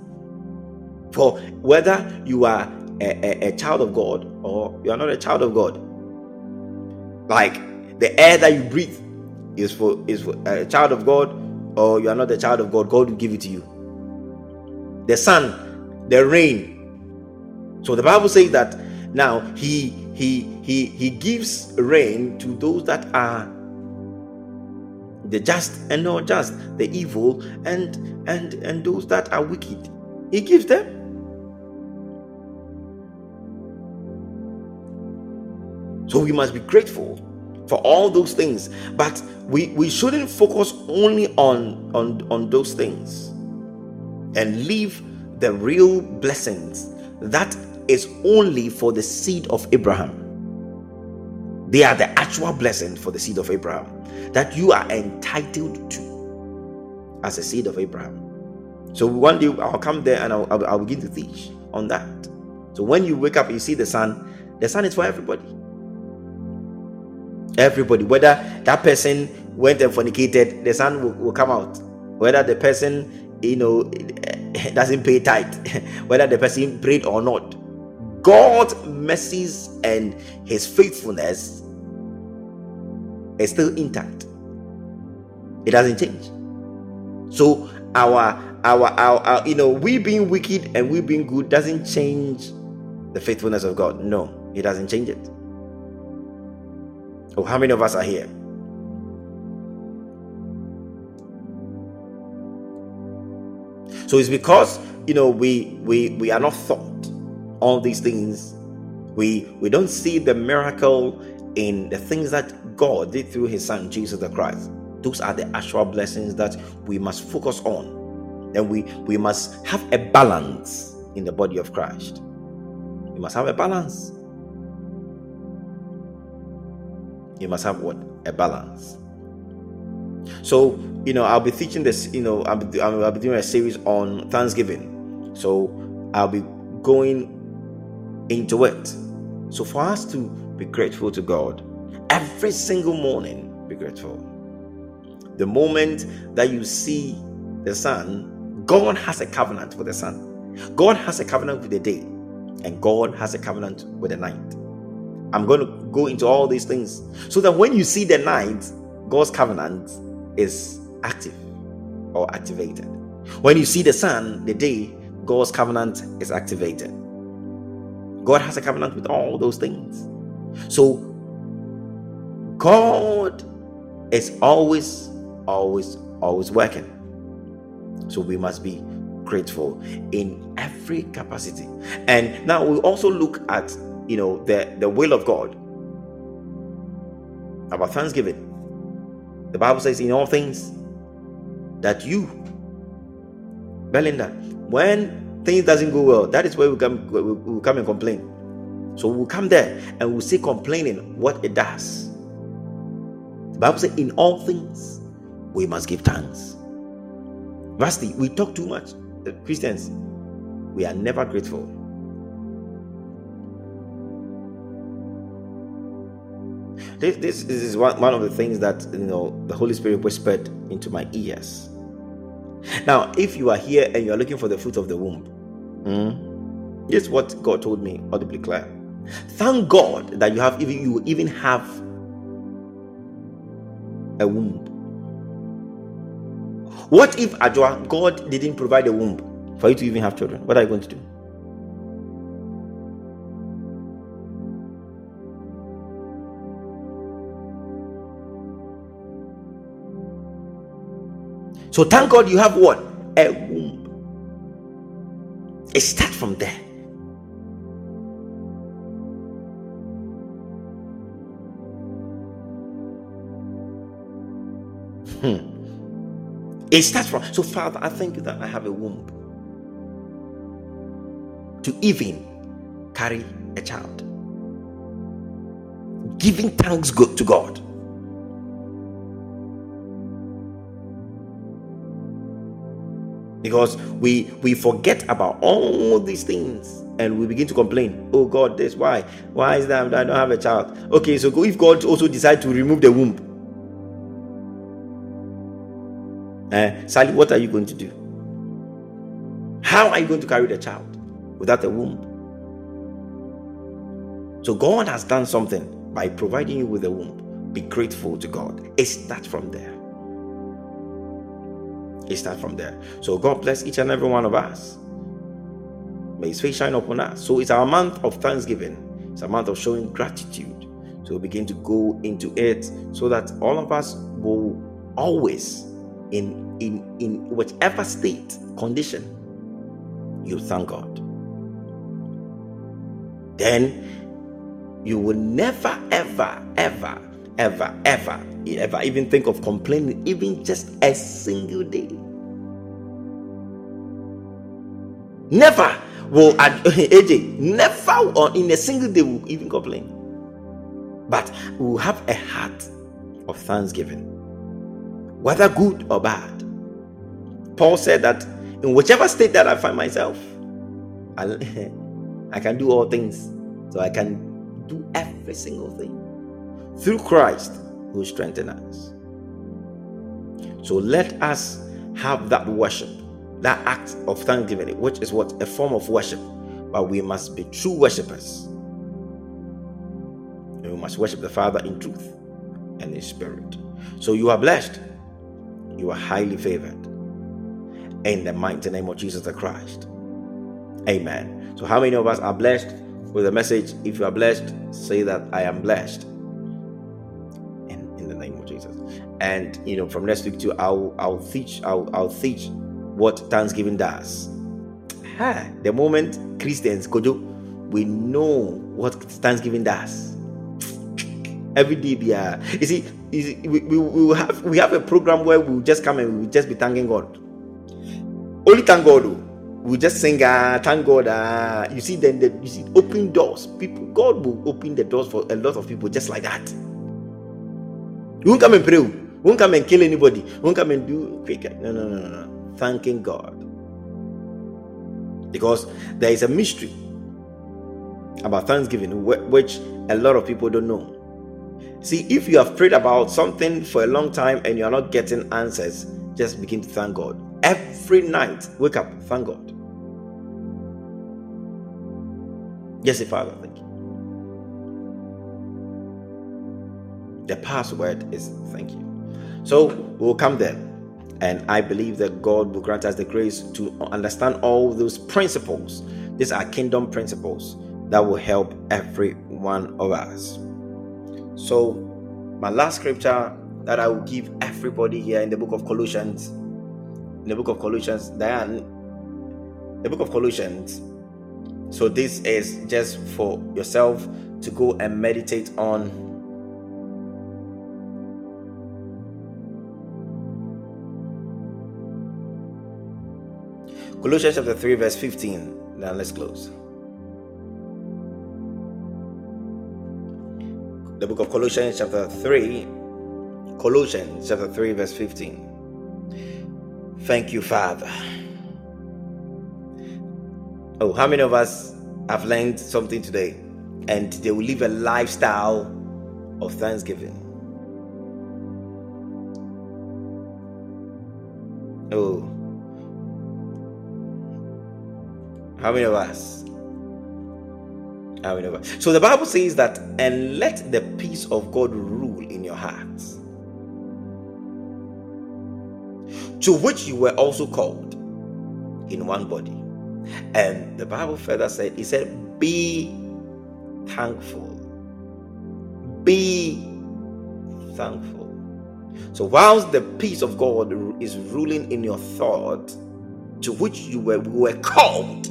For whether you are a, a, a child of God or you are not a child of God. Like the air that you breathe is for is for uh, a child of God, or you are not a child of God, God will give it to you. The sun, the rain. So the Bible says that now he he he he gives rain to those that are the just and not just, the evil and and and those that are wicked. He gives them. So we must be grateful for all those things, but we we shouldn't focus only on on on those things and leave the real blessings that is only for the seed of Abraham. They are the actual blessing for the seed of Abraham that you are entitled to as a seed of Abraham. So one day I'll come there and I'll, I'll, I'll begin to teach on that. So when you wake up, you see the sun, the sun is for everybody. Everybody, whether that person went and fornicated, the sun will, will come out. Whether the person, you know, doesn't pay tithe, whether the person prayed or not, God's mercies and his faithfulness is still intact. It doesn't change. So our, our our our, you know we being wicked and we being good doesn't change the faithfulness of God. No, it doesn't change it. How many of us are here? So it's because you know we we we are not taught all these things. We we don't see the miracle in the things that God did through his son Jesus the Christ. Those are the actual blessings that we must focus on. And we we must have a balance in the body of Christ. We must have a balance. You must have what? A balance. So, you know, I'll be teaching this, you know, I'll be, I'll be doing a series on Thanksgiving. So, I'll be going into it. So, for us to be grateful to God every single morning, be grateful. The moment that you see the sun, God has a covenant with the sun, God has a covenant with the day, and God has a covenant with the night. I'm going to go into all these things so that when you see the night, God's covenant is active or activated. When you see the sun, the day, God's covenant is activated. God has a covenant with all those things. So God is always, always, always working. So we must be grateful in every capacity. And now we also look at you know the, the will of God about thanksgiving. The Bible says in all things that you, Belinda, when things doesn't go well, that is where we come we come and complain. So we'll come there and we'll see complaining what it does. The Bible says, in all things we must give thanks. Lastly, we talk too much. Uh, Christians, we are never grateful. This, this, is one, one of the things that you know the Holy Spirit whispered into my ears. Now, if you are here and you are looking for the fruit of the womb, Mm. Here's what God told me audibly clear. Thank God that you have even you even have a womb. What if Ajwa God didn't provide a womb for you to even have children? What are you going to do? So thank God you have what? A womb. It starts from there. Hmm. It starts from so Father, I thank you that I have a womb to even carry a child. Giving thanks to God. Because we we forget about all these things and we begin to complain. Oh God, this why? Why is that I don't have a child? Okay, so if God also decide to remove the womb, Eh, Sally, what are you going to do? How are you going to carry the child without a womb? So God has done something by providing you with a womb. Be grateful to God. It starts from there. It starts from there. So God bless each and every one of us. May His face shine upon us. So it's our month of Thanksgiving. It's a month of showing gratitude. So we begin to go into it so that all of us will always in in in whichever state condition you thank god then you will never ever ever ever ever ever even think of complaining even just a single day never will aj never or in a single day will even complain but we will have a heart of thanksgiving whether good or bad. Paul said that in whichever state that I find myself, I, I can do all things. So I can do every single thing through Christ who strengthens us. So let us have that worship, that act of thanksgiving, which is what a form of worship. But we must be true worshippers. And we must worship the Father in truth and in spirit. So you are blessed you are highly favored. In the mighty name of Jesus the Christ. Amen. So, how many of us are blessed with the message? If you are blessed, say that I am blessed. Name of Jesus. And you know, from next week to I'll I'll teach I'll I'll teach what Thanksgiving does. The moment Christians Kojo, we know what Thanksgiving does. Every day, yeah. You see, we, we, we have we have a program where we just come and we just be thanking God. Only thank God. Though. We just sing, uh, thank God. Uh, you see, then the, you see, open doors. People, God will open the doors for a lot of people just like that. You won't come and pray. Oh. You won't come and kill anybody. You won't come and do quick. No, no, no, no. Thanking God. Because there is a mystery about Thanksgiving, which a lot of people don't know. See, if you have prayed about something for a long time and you are not getting answers, just begin to thank God. Every night, wake up, thank God. Yes, Father, The password is thank you. So we'll come there. And I believe that God will grant us the grace to understand all those principles. These are kingdom principles that will help every one of us. So, my last scripture that I will give everybody here in the book of Colossians, in the book of Colossians, Diane, the book of Colossians. So, this is just for yourself to go and meditate on. Colossians chapter 3, verse 15. Now let's close. the book of Colossians, chapter 3, Colossians, chapter 3, verse 15. Thank you, Father. Oh, how many of us have learned something today and they will live a lifestyle of thanksgiving? Oh, how many of us? How many of us? So the Bible says that, and let the peace of God rule in your hearts, to which you were also called in one body. And the Bible further said, He said, Be thankful. Be thankful. So, whilst the peace of God is ruling in your thought, to which you were, were called,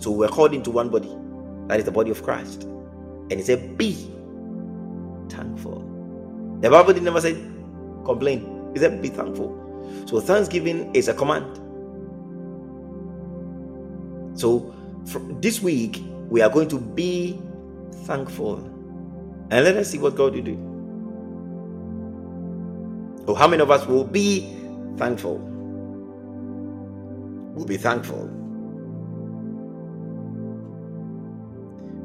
so we're called into one body, that is the body of Christ. And he said, Be thankful. The Bible didn't never say complain, he said, Be thankful. So, thanksgiving is a command. So, this week, we are going to be thankful. And let us see what God will do. So, how many of us will be thankful? Will be thankful.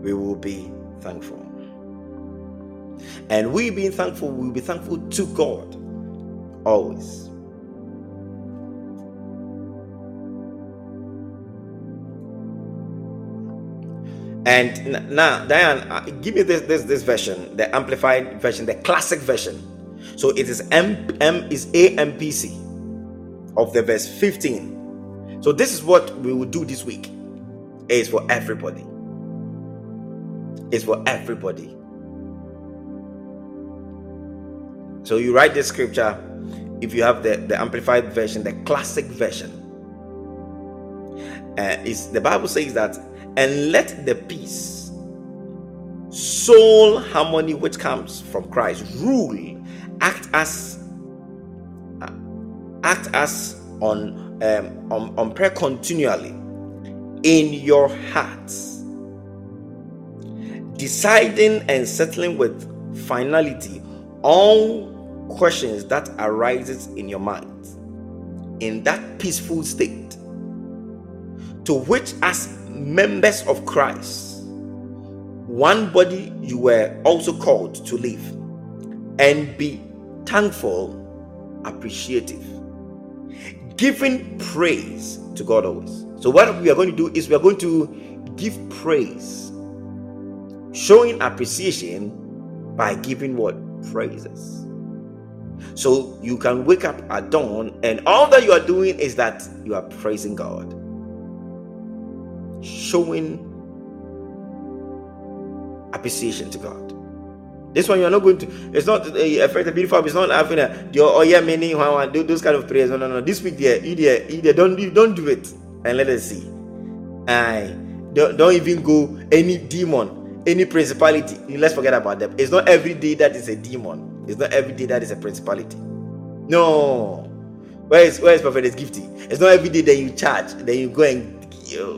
We will be thankful. And we being thankful, we will be thankful to God always. And now, Diane, uh, give me this, this this version, the amplified version, the classic version. So it is M, M is AMPC of the verse 15. So this is what we will do this week. It is for everybody. It's for everybody. So you write the scripture if you have the, the amplified version, the classic version. Uh, is the Bible says that, and let the peace, soul harmony which comes from Christ rule act as uh, act as on um, on, on prayer continually in your hearts deciding and settling with finality all questions that arises in your mind in that peaceful state to which as members of christ one body you were also called to live and be thankful, appreciative, giving praise to God always. So, what we are going to do is we are going to give praise, showing appreciation by giving what praises. So, you can wake up at dawn, and all that you are doing is that you are praising God, showing appreciation to God. This one you are not going to. It's not eh, a effect a beautiful. It's not having a your oh yeah meaning do those kind of prayers. No no no. This week there, you there. Don't you don't do it and let us see. I don't don't even go any demon, any principality. Let's forget about them. It's not every day that is a demon. It's not every day that is a principality. No. Where is where is Prophetess Gifty? It's not every day that you charge, then you go and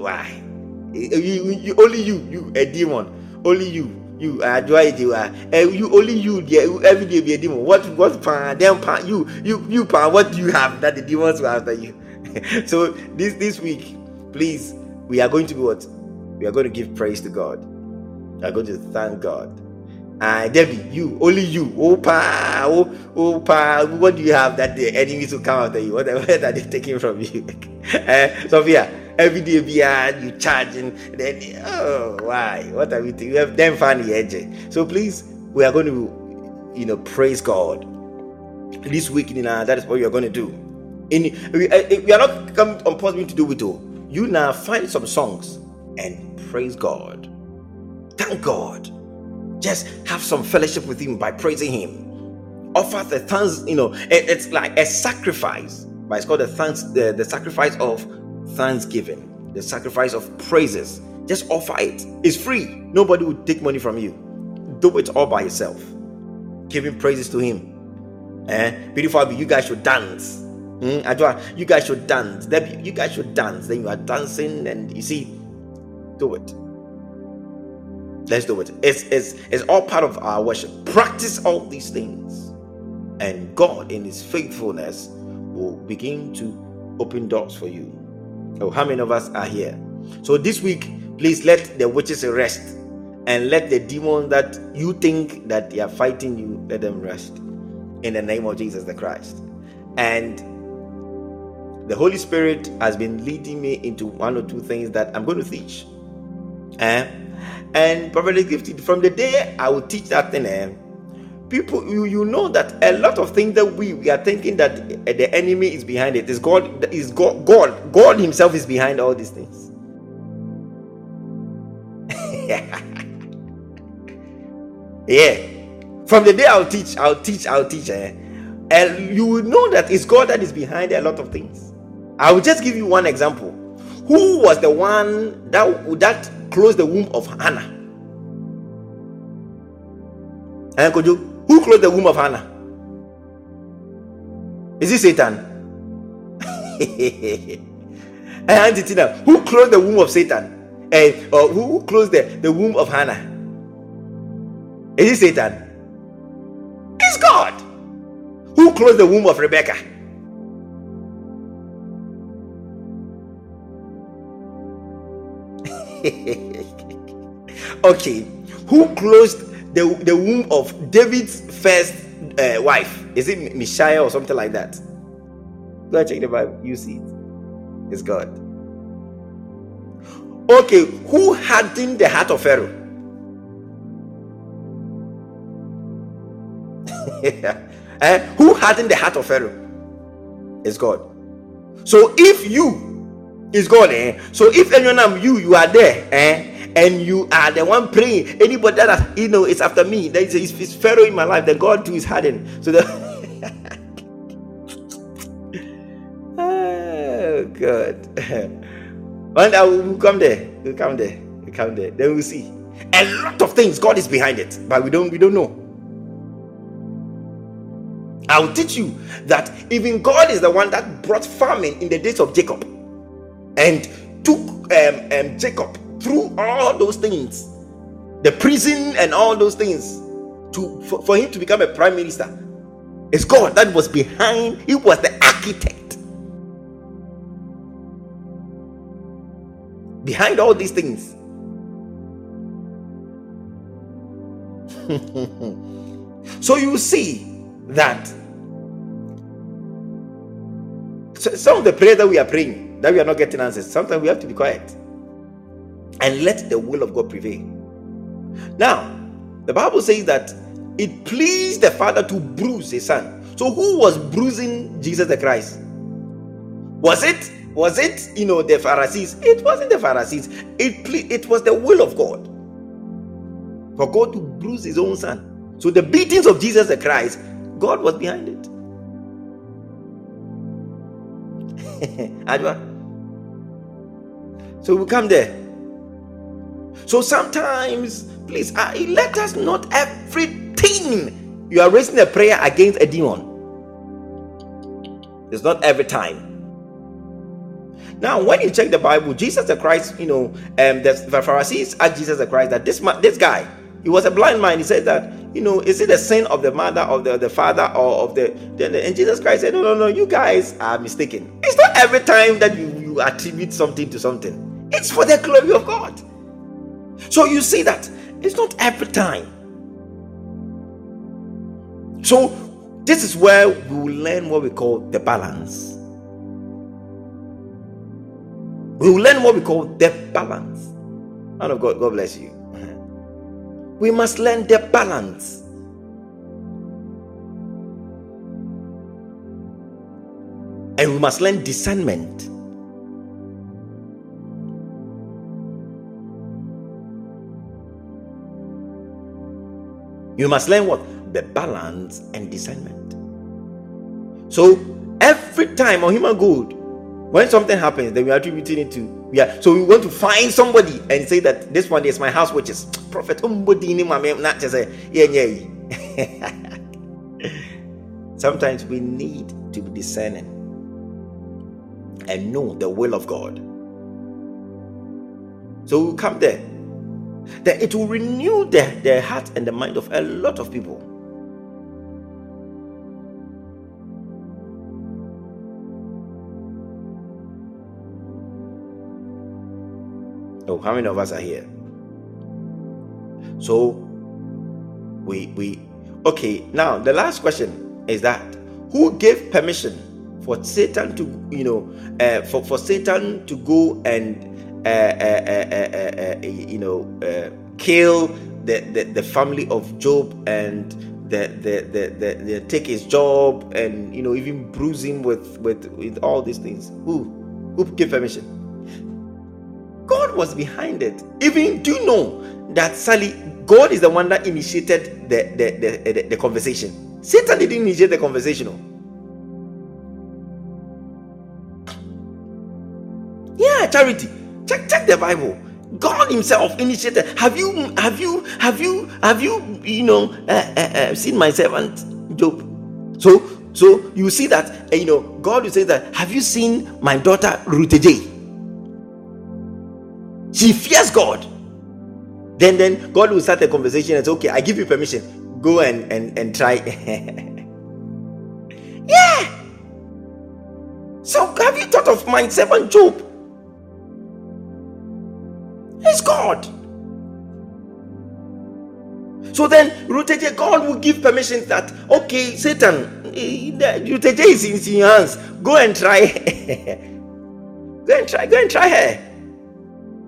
why? You, you, you, only you, you a demon, only you you are joy you are you only you there every day be a demon what what pan them pan you you you what do you have that the demons will after you so this this week please we are going to be what we are going to give praise to god we are going to thank god uh, Debbie, you, only you. Oh, pa, oh, oh, pa. What do you have that the enemies will come after you? What, what are they taking from you? uh, Sophia, every day be you charging then oh why what are we doing we have them funny edge so please we are going to you know praise god this week you know that is what we are going to do in we, uh, we are not coming on possible to do it all you now find some songs and praise god thank god just have some fellowship with him by praising him offer the thanks you know it, it's like a sacrifice but it's called the thanks the, the sacrifice of thanksgiving, the sacrifice of praises. Just offer it. It's free. Nobody will take money from you. Do it all by yourself. Giving praises to Him. Eh? Beautiful, you guys should dance. Mm, you guys should dance. You guys should dance. Then you are dancing, and you see, do it. Let's do it. It's, it's, it's all part of our worship. Practice all these things, and God, in His faithfulness, will begin to open doors for you. Oh, how many of us are here? So this week, please let the witches rest and let the demons that you think that they are fighting you let them rest in the name of Jesus the Christ. And the Holy Spirit has been leading me into one or two things that I'm going to teach. Eh? And probably gifted from the day I will teach that thing. Eh? people you, you know that a lot of things that we we are thinking that the enemy is behind it is god is god god god himself is behind all these things yeah From the day I'll teach, I'll teach, I'll teach, eh? and you will know that it's God that is behind a lot of things. I will just give you one example. Who was the one that that closed the womb of Hannah? And could you who closed the womb of Hannah? Is it Satan? Eh, and Tina, who closed the womb of Satan? And or who closed the, the womb of Hannah? Is it Satan? It's God. Who closed the womb of Rebecca? okay, who closed the, the womb of David's first uh, wife? Is it Michal or something like that? Go and check the Bible. You see it. It's God. Okay, who hardened the heart of Pharaoh? eh? Who hardened the heart of Pharaoh? It's God. So if you is God, eh? So if anyone am you you are there, eh? And you are the one praying. Anybody that you know it's after me, that is it's Pharaoh in my life. Then God too is hardened. So the oh God. One day we'll come there. We'll come there. We'll come there. Then we'll see. A lot of things God is behind it, but we don't we don't know. I'll teach you that even God is the one that brought famine in the days of Jacob and took um, um, Jacob through all those things, the prison and all those things, to for, for him to become a prime minister. It's God that was behind, he was the architect behind all these things. so you see that some of the prayer that we are praying that we are not getting answers sometimes we have to be quiet and let the will of god prevail now the bible says that it pleased the father to bruise his son so who was bruising jesus the christ was it was it, you know, the Pharisees? It wasn't the Pharisees. It, it was the will of God for God to bruise his own son. So the beatings of Jesus the Christ, God was behind it. So we come there. So sometimes, please, uh, let us not everything you are raising a prayer against a demon. It's not every time. Now, when you check the Bible, Jesus the Christ, you know, um, the, Pharisees asked Jesus the Christ that this man, this guy, he was a blind man. He said that, you know, is it the sin of the mother, of the, the father, or of the, the, and Jesus Christ said, no, no, no, you guys are mistaken. It's not every time that you, you attribute something to something. It's for the glory of God. So you see that it's not every time. So this is where we will learn what we call the balance we will learn what we call the balance. Man of God, God bless you. We must learn the balance. And we must learn discernment. You must learn what? The balance and discernment. So every time on human good, when something happens, then we are attributing it to yeah. So we want to find somebody and say that this one is my house which is Prophet not just say yeah yeah. Sometimes we need to be discerning and know the will of God. So we come there. That it will renew the, the heart and the mind of a lot of people. Oh, how many of us are here? So we we okay. Now the last question is that who gave permission for Satan to you know uh, for for Satan to go and uh, uh, you know kill the, the the family of Job and the, the, the, the, take his job and you know even bruise him with, with with all these things who who gave permission God was behind it. Even do you know that Sally, God is the one that initiated the the, the, the, the conversation. Satan didn't initiate the conversation. oh. Yeah, charity. Check check the Bible. God Himself initiated. Have you have you have you have you you know uh, uh, uh, seen my servant Job? So so you see that uh, you know God will say that. Have you seen my daughter Ruth J? She fears God. Then then God will start a conversation and say, okay, I give you permission. Go and and and try. yeah. So have you thought of my servant Job? It's God. So then, Ruteje, God will give permission that, okay, Satan, Ruteje is in your hands. Go and try. go and try, go and try her.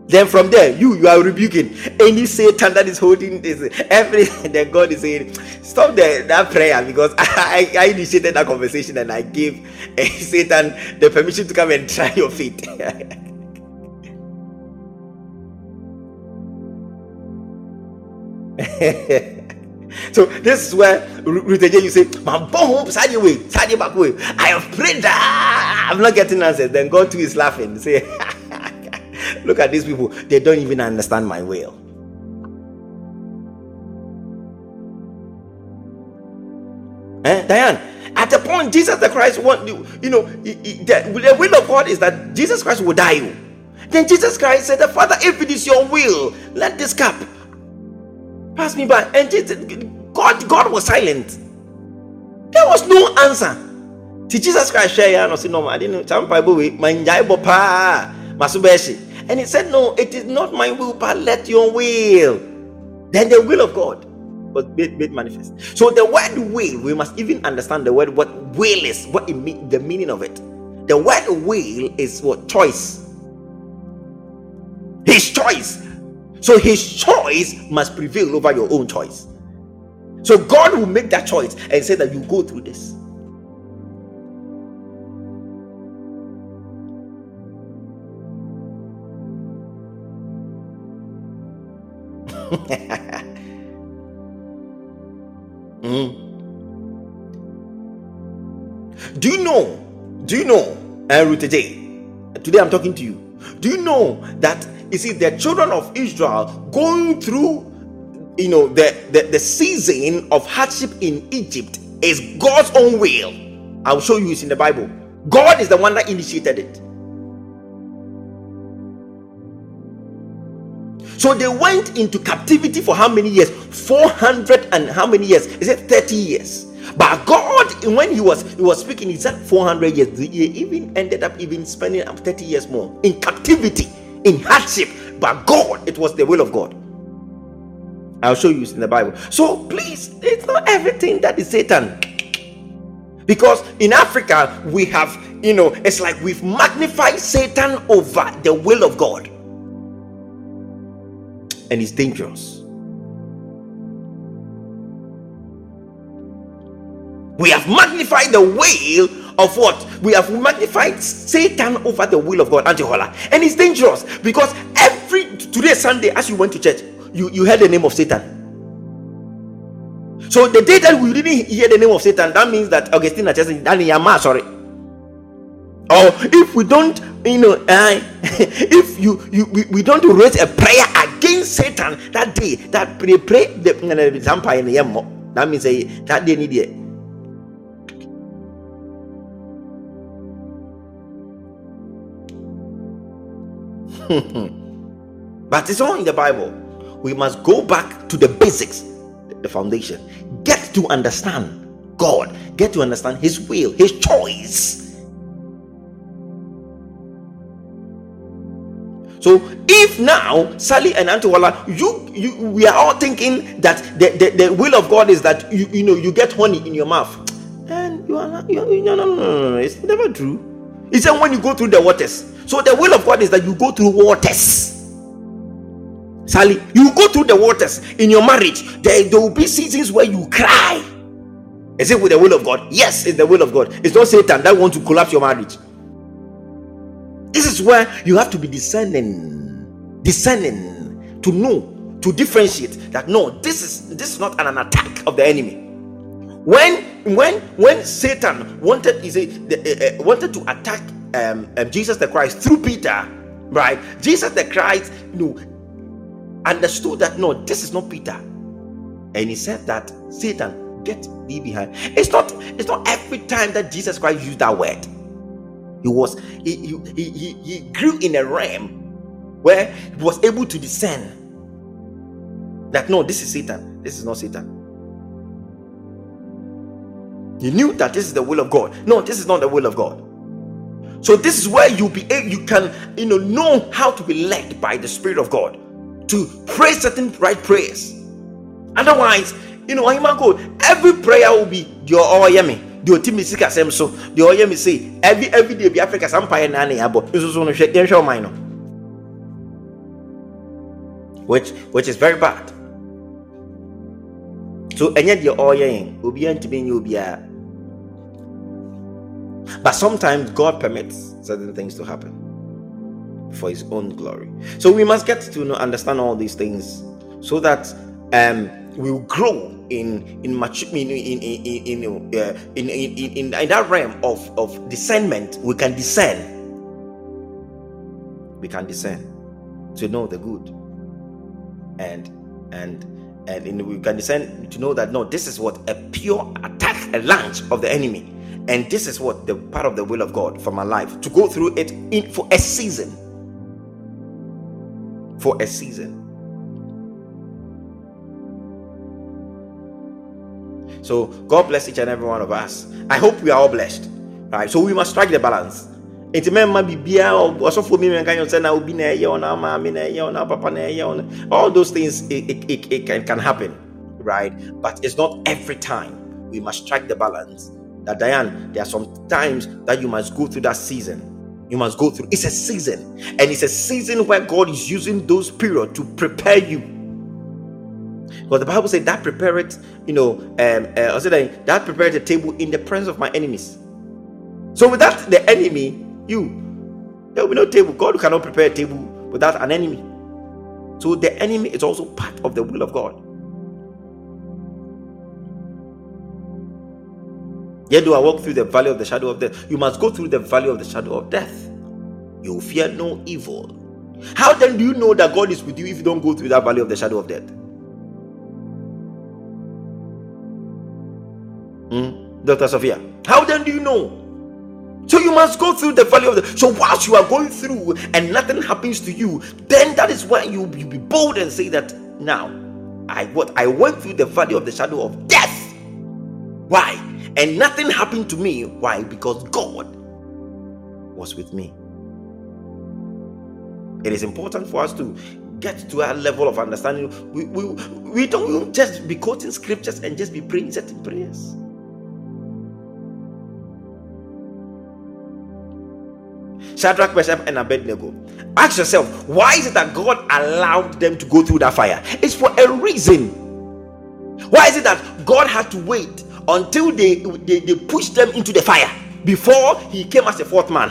Then from there, you you are rebuking any Satan that is holding this everything. Then God is saying, stop the, that prayer because I, I initiated that conversation and I gave eh, Satan the permission to come and try your faith. so this is where Ru- Ruth you say, "Man, go home, side your way, side your back way. I have prayed, ah, I'm not getting answers." Then God too is laughing. Say, "Look at these people; they don't even understand my will." Eh, Diane, at the point Jesus the Christ want you, you know, he- he- the, the will of God is that Jesus Christ will die. you. Then Jesus Christ said, "The Father, if it is your will, let this cup pass me by." And Jesus, God, God was silent. There was no answer. Till Jesus Christ share ya no say no, I didn't know. Some Bible we manjai bo pa masubeshi. And he said, "No, it is not my will, but let your will." Then the will of God was made, made manifest. So the word will, we must even understand the word what will is, what it mean, the meaning of it. The word will is what choice. His choice. So his choice must prevail over your own choice. So God will make that choice and say that you go through this. Mm. Do you know? Do you know? Uh, today, today I'm talking to you. Do you know that you see the children of Israel going through, you know, the the, the season of hardship in Egypt is God's own will. I'll show you it's in the Bible. God is the one that initiated it. So they went into captivity for how many years? 400 and how many years? Is it 30 years? But God, when He was He was speaking, He said 400 years. He even ended up even spending 30 years more in captivity, in hardship. But God, it was the will of God. I'll show you in the Bible. So please, it's not everything that is Satan. Because in Africa, we have, you know, it's like we've magnified Satan over the will of God and it's dangerous. We have magnified the will of what? We have magnified Satan over the will of God, Antihola. And it's dangerous because every today Sunday, as you went to church, you, you heard the name of Satan. So the day that we didn't hear the name of Satan, that means that Augustine just Daniel sorry. Or if we don't, you know, uh, if you you we, we don't raise a prayer against Satan that day, that they pray the vampire in the. That means eh, that day need it. but it's all in the Bible. We must go back to the basics, the foundation. Get to understand God, get to understand His will, His choice. So if now Sally and Antiwala, you you we are all thinking that the, the, the will of God is that you you know you get honey in your mouth, and you are not, you, you, no, no no no no it's never true. He said when you go through the waters. So the will of God is that you go through waters. Sally, you go through the waters in your marriage. There, there will be seasons where you cry. Is it with the will of God? Yes, it's the will of God. It's not Satan that wants to collapse your marriage. This is where you have to be discerning, discerning to know, to differentiate that no, this is this is not an attack of the enemy. When when when Satan wanted say, uh, uh, wanted to attack um, um, Jesus the Christ through Peter, right? Jesus the Christ, you know, understood that no, this is not Peter, and he said that Satan, get thee behind. It's not it's not every time that Jesus Christ used that word. He was he he he, he grew in a realm where he was able to discern that no, this is Satan, this is not Satan. He knew that this is the will of God. No, this is not the will of God. So this is where you be you can you know know how to be led by the Spirit of God to pray certain right prayers. Otherwise, you know, every prayer will be your oh. The otimi sika sem so the oh yeah me say every every day be Africa sampire na na yabo. Nso so no hwe den hwe man no. Which which is very bad. So enye the oh yeah obi antimi nye obi a but sometimes God permits certain things to happen for His own glory. So we must get to understand all these things so that um, we will grow in in much in in in in, uh, in, in, in, in that realm of of discernment. We can discern. We can discern to know the good, and and and in, we can discern to know that no, this is what a pure attack, a launch of the enemy and this is what the part of the will of God for my life to go through it in for a season. For a season. So God bless each and every one of us. I hope we are all blessed. Right. So we must strike the balance. nti mɛma bibia ɔsɔfo mi mɛnka yɛn sɛ na obi na papa all those things it, it, it, it can, can happen right but it's not every time we must strike the balance that Diane, there are some times that you must go through that season. You must go through. It's a season, and it's a season where God is using those periods to prepare you. Because the Bible said that prepared, you know, um, uh, I said that prepared the table in the presence of my enemies. So without the enemy, you there will be no table. God cannot prepare a table without an enemy. So the enemy is also part of the will of God. Yet do I walk through the valley of the shadow of death? You must go through the valley of the shadow of death. You fear no evil. How then do you know that God is with you if you don't go through that valley of the shadow of death? Hmm? Dr. Sophia, how then do you know? So you must go through the valley of the. So whilst you are going through and nothing happens to you, then that is why you you be bold and say that now, I what I went through the valley of the shadow of death. Why? and nothing happened to me. Why? Because God was with me. It is important for us to get to a level of understanding. We, we, we don't just be quoting scriptures and just be praying certain prayers. Shadrach, Meshach, and Abednego. Ask yourself, why is it that God allowed them to go through that fire? It's for a reason. Why is it that God had to wait until they, they, they pushed them into the fire before he came as a fourth man.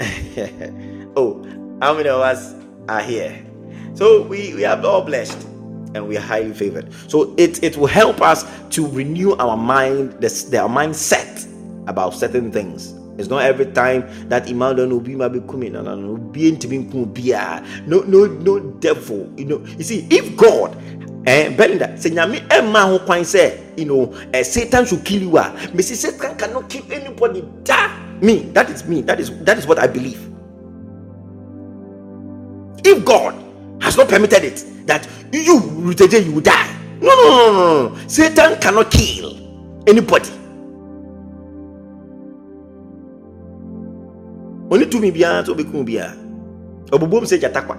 oh, how many of us are here? So we, we are all blessed and we are highly favored. So it, it will help us to renew our mind, the, the, our mindset about certain things it's not every time that Emmanuel will be maybe coming. No, no, no. Be No, no, no devil. You know, you see, if God eh, Belinda, say nyame emma ho kwan say, you know, eh, Satan should kill you. Ah, Satan cannot kill anybody. Da me. That is me. That is that is what I believe. If God has not permitted it, that you today you will die. No, no, no, no, no. Satan cannot kill anybody. ɔne tumi biara sɛ ɔbɛkum biara ɔbobom sɛ gyata kwa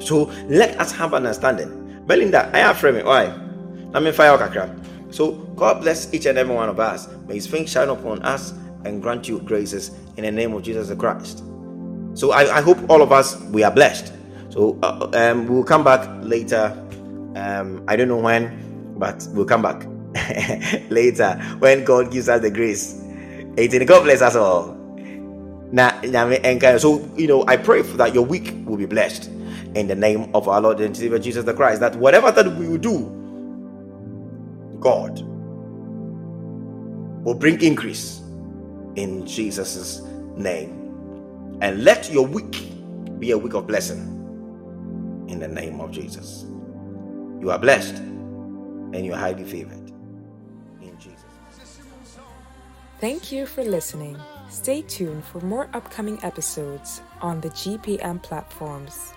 so let us have understanding. Belinda I have me why? Na memfa yɛ kakra. So god bless each and every one of us. May his face shine upon us and grant you graces in the name of jesus christ. So i, I hope all of us we are blessed so uh, um, we'll come back later um, i don't know when but we'll come back later when god gives us the grace 18. God bless us all. So you know, I pray that your week will be blessed in the name of our Lord and Savior Jesus the Christ. That whatever that we will do, God will bring increase in Jesus' name. And let your week be a week of blessing in the name of Jesus. You are blessed and you are highly favored in Jesus. Thank you for listening. Stay tuned for more upcoming episodes on the GPM platforms.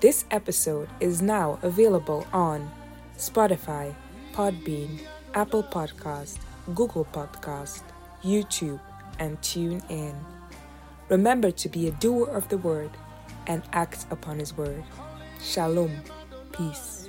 This episode is now available on Spotify, Podbean, Apple Podcast, Google Podcast, YouTube, and TuneIn. Remember to be a doer of the word and act upon his word. Shalom. Peace.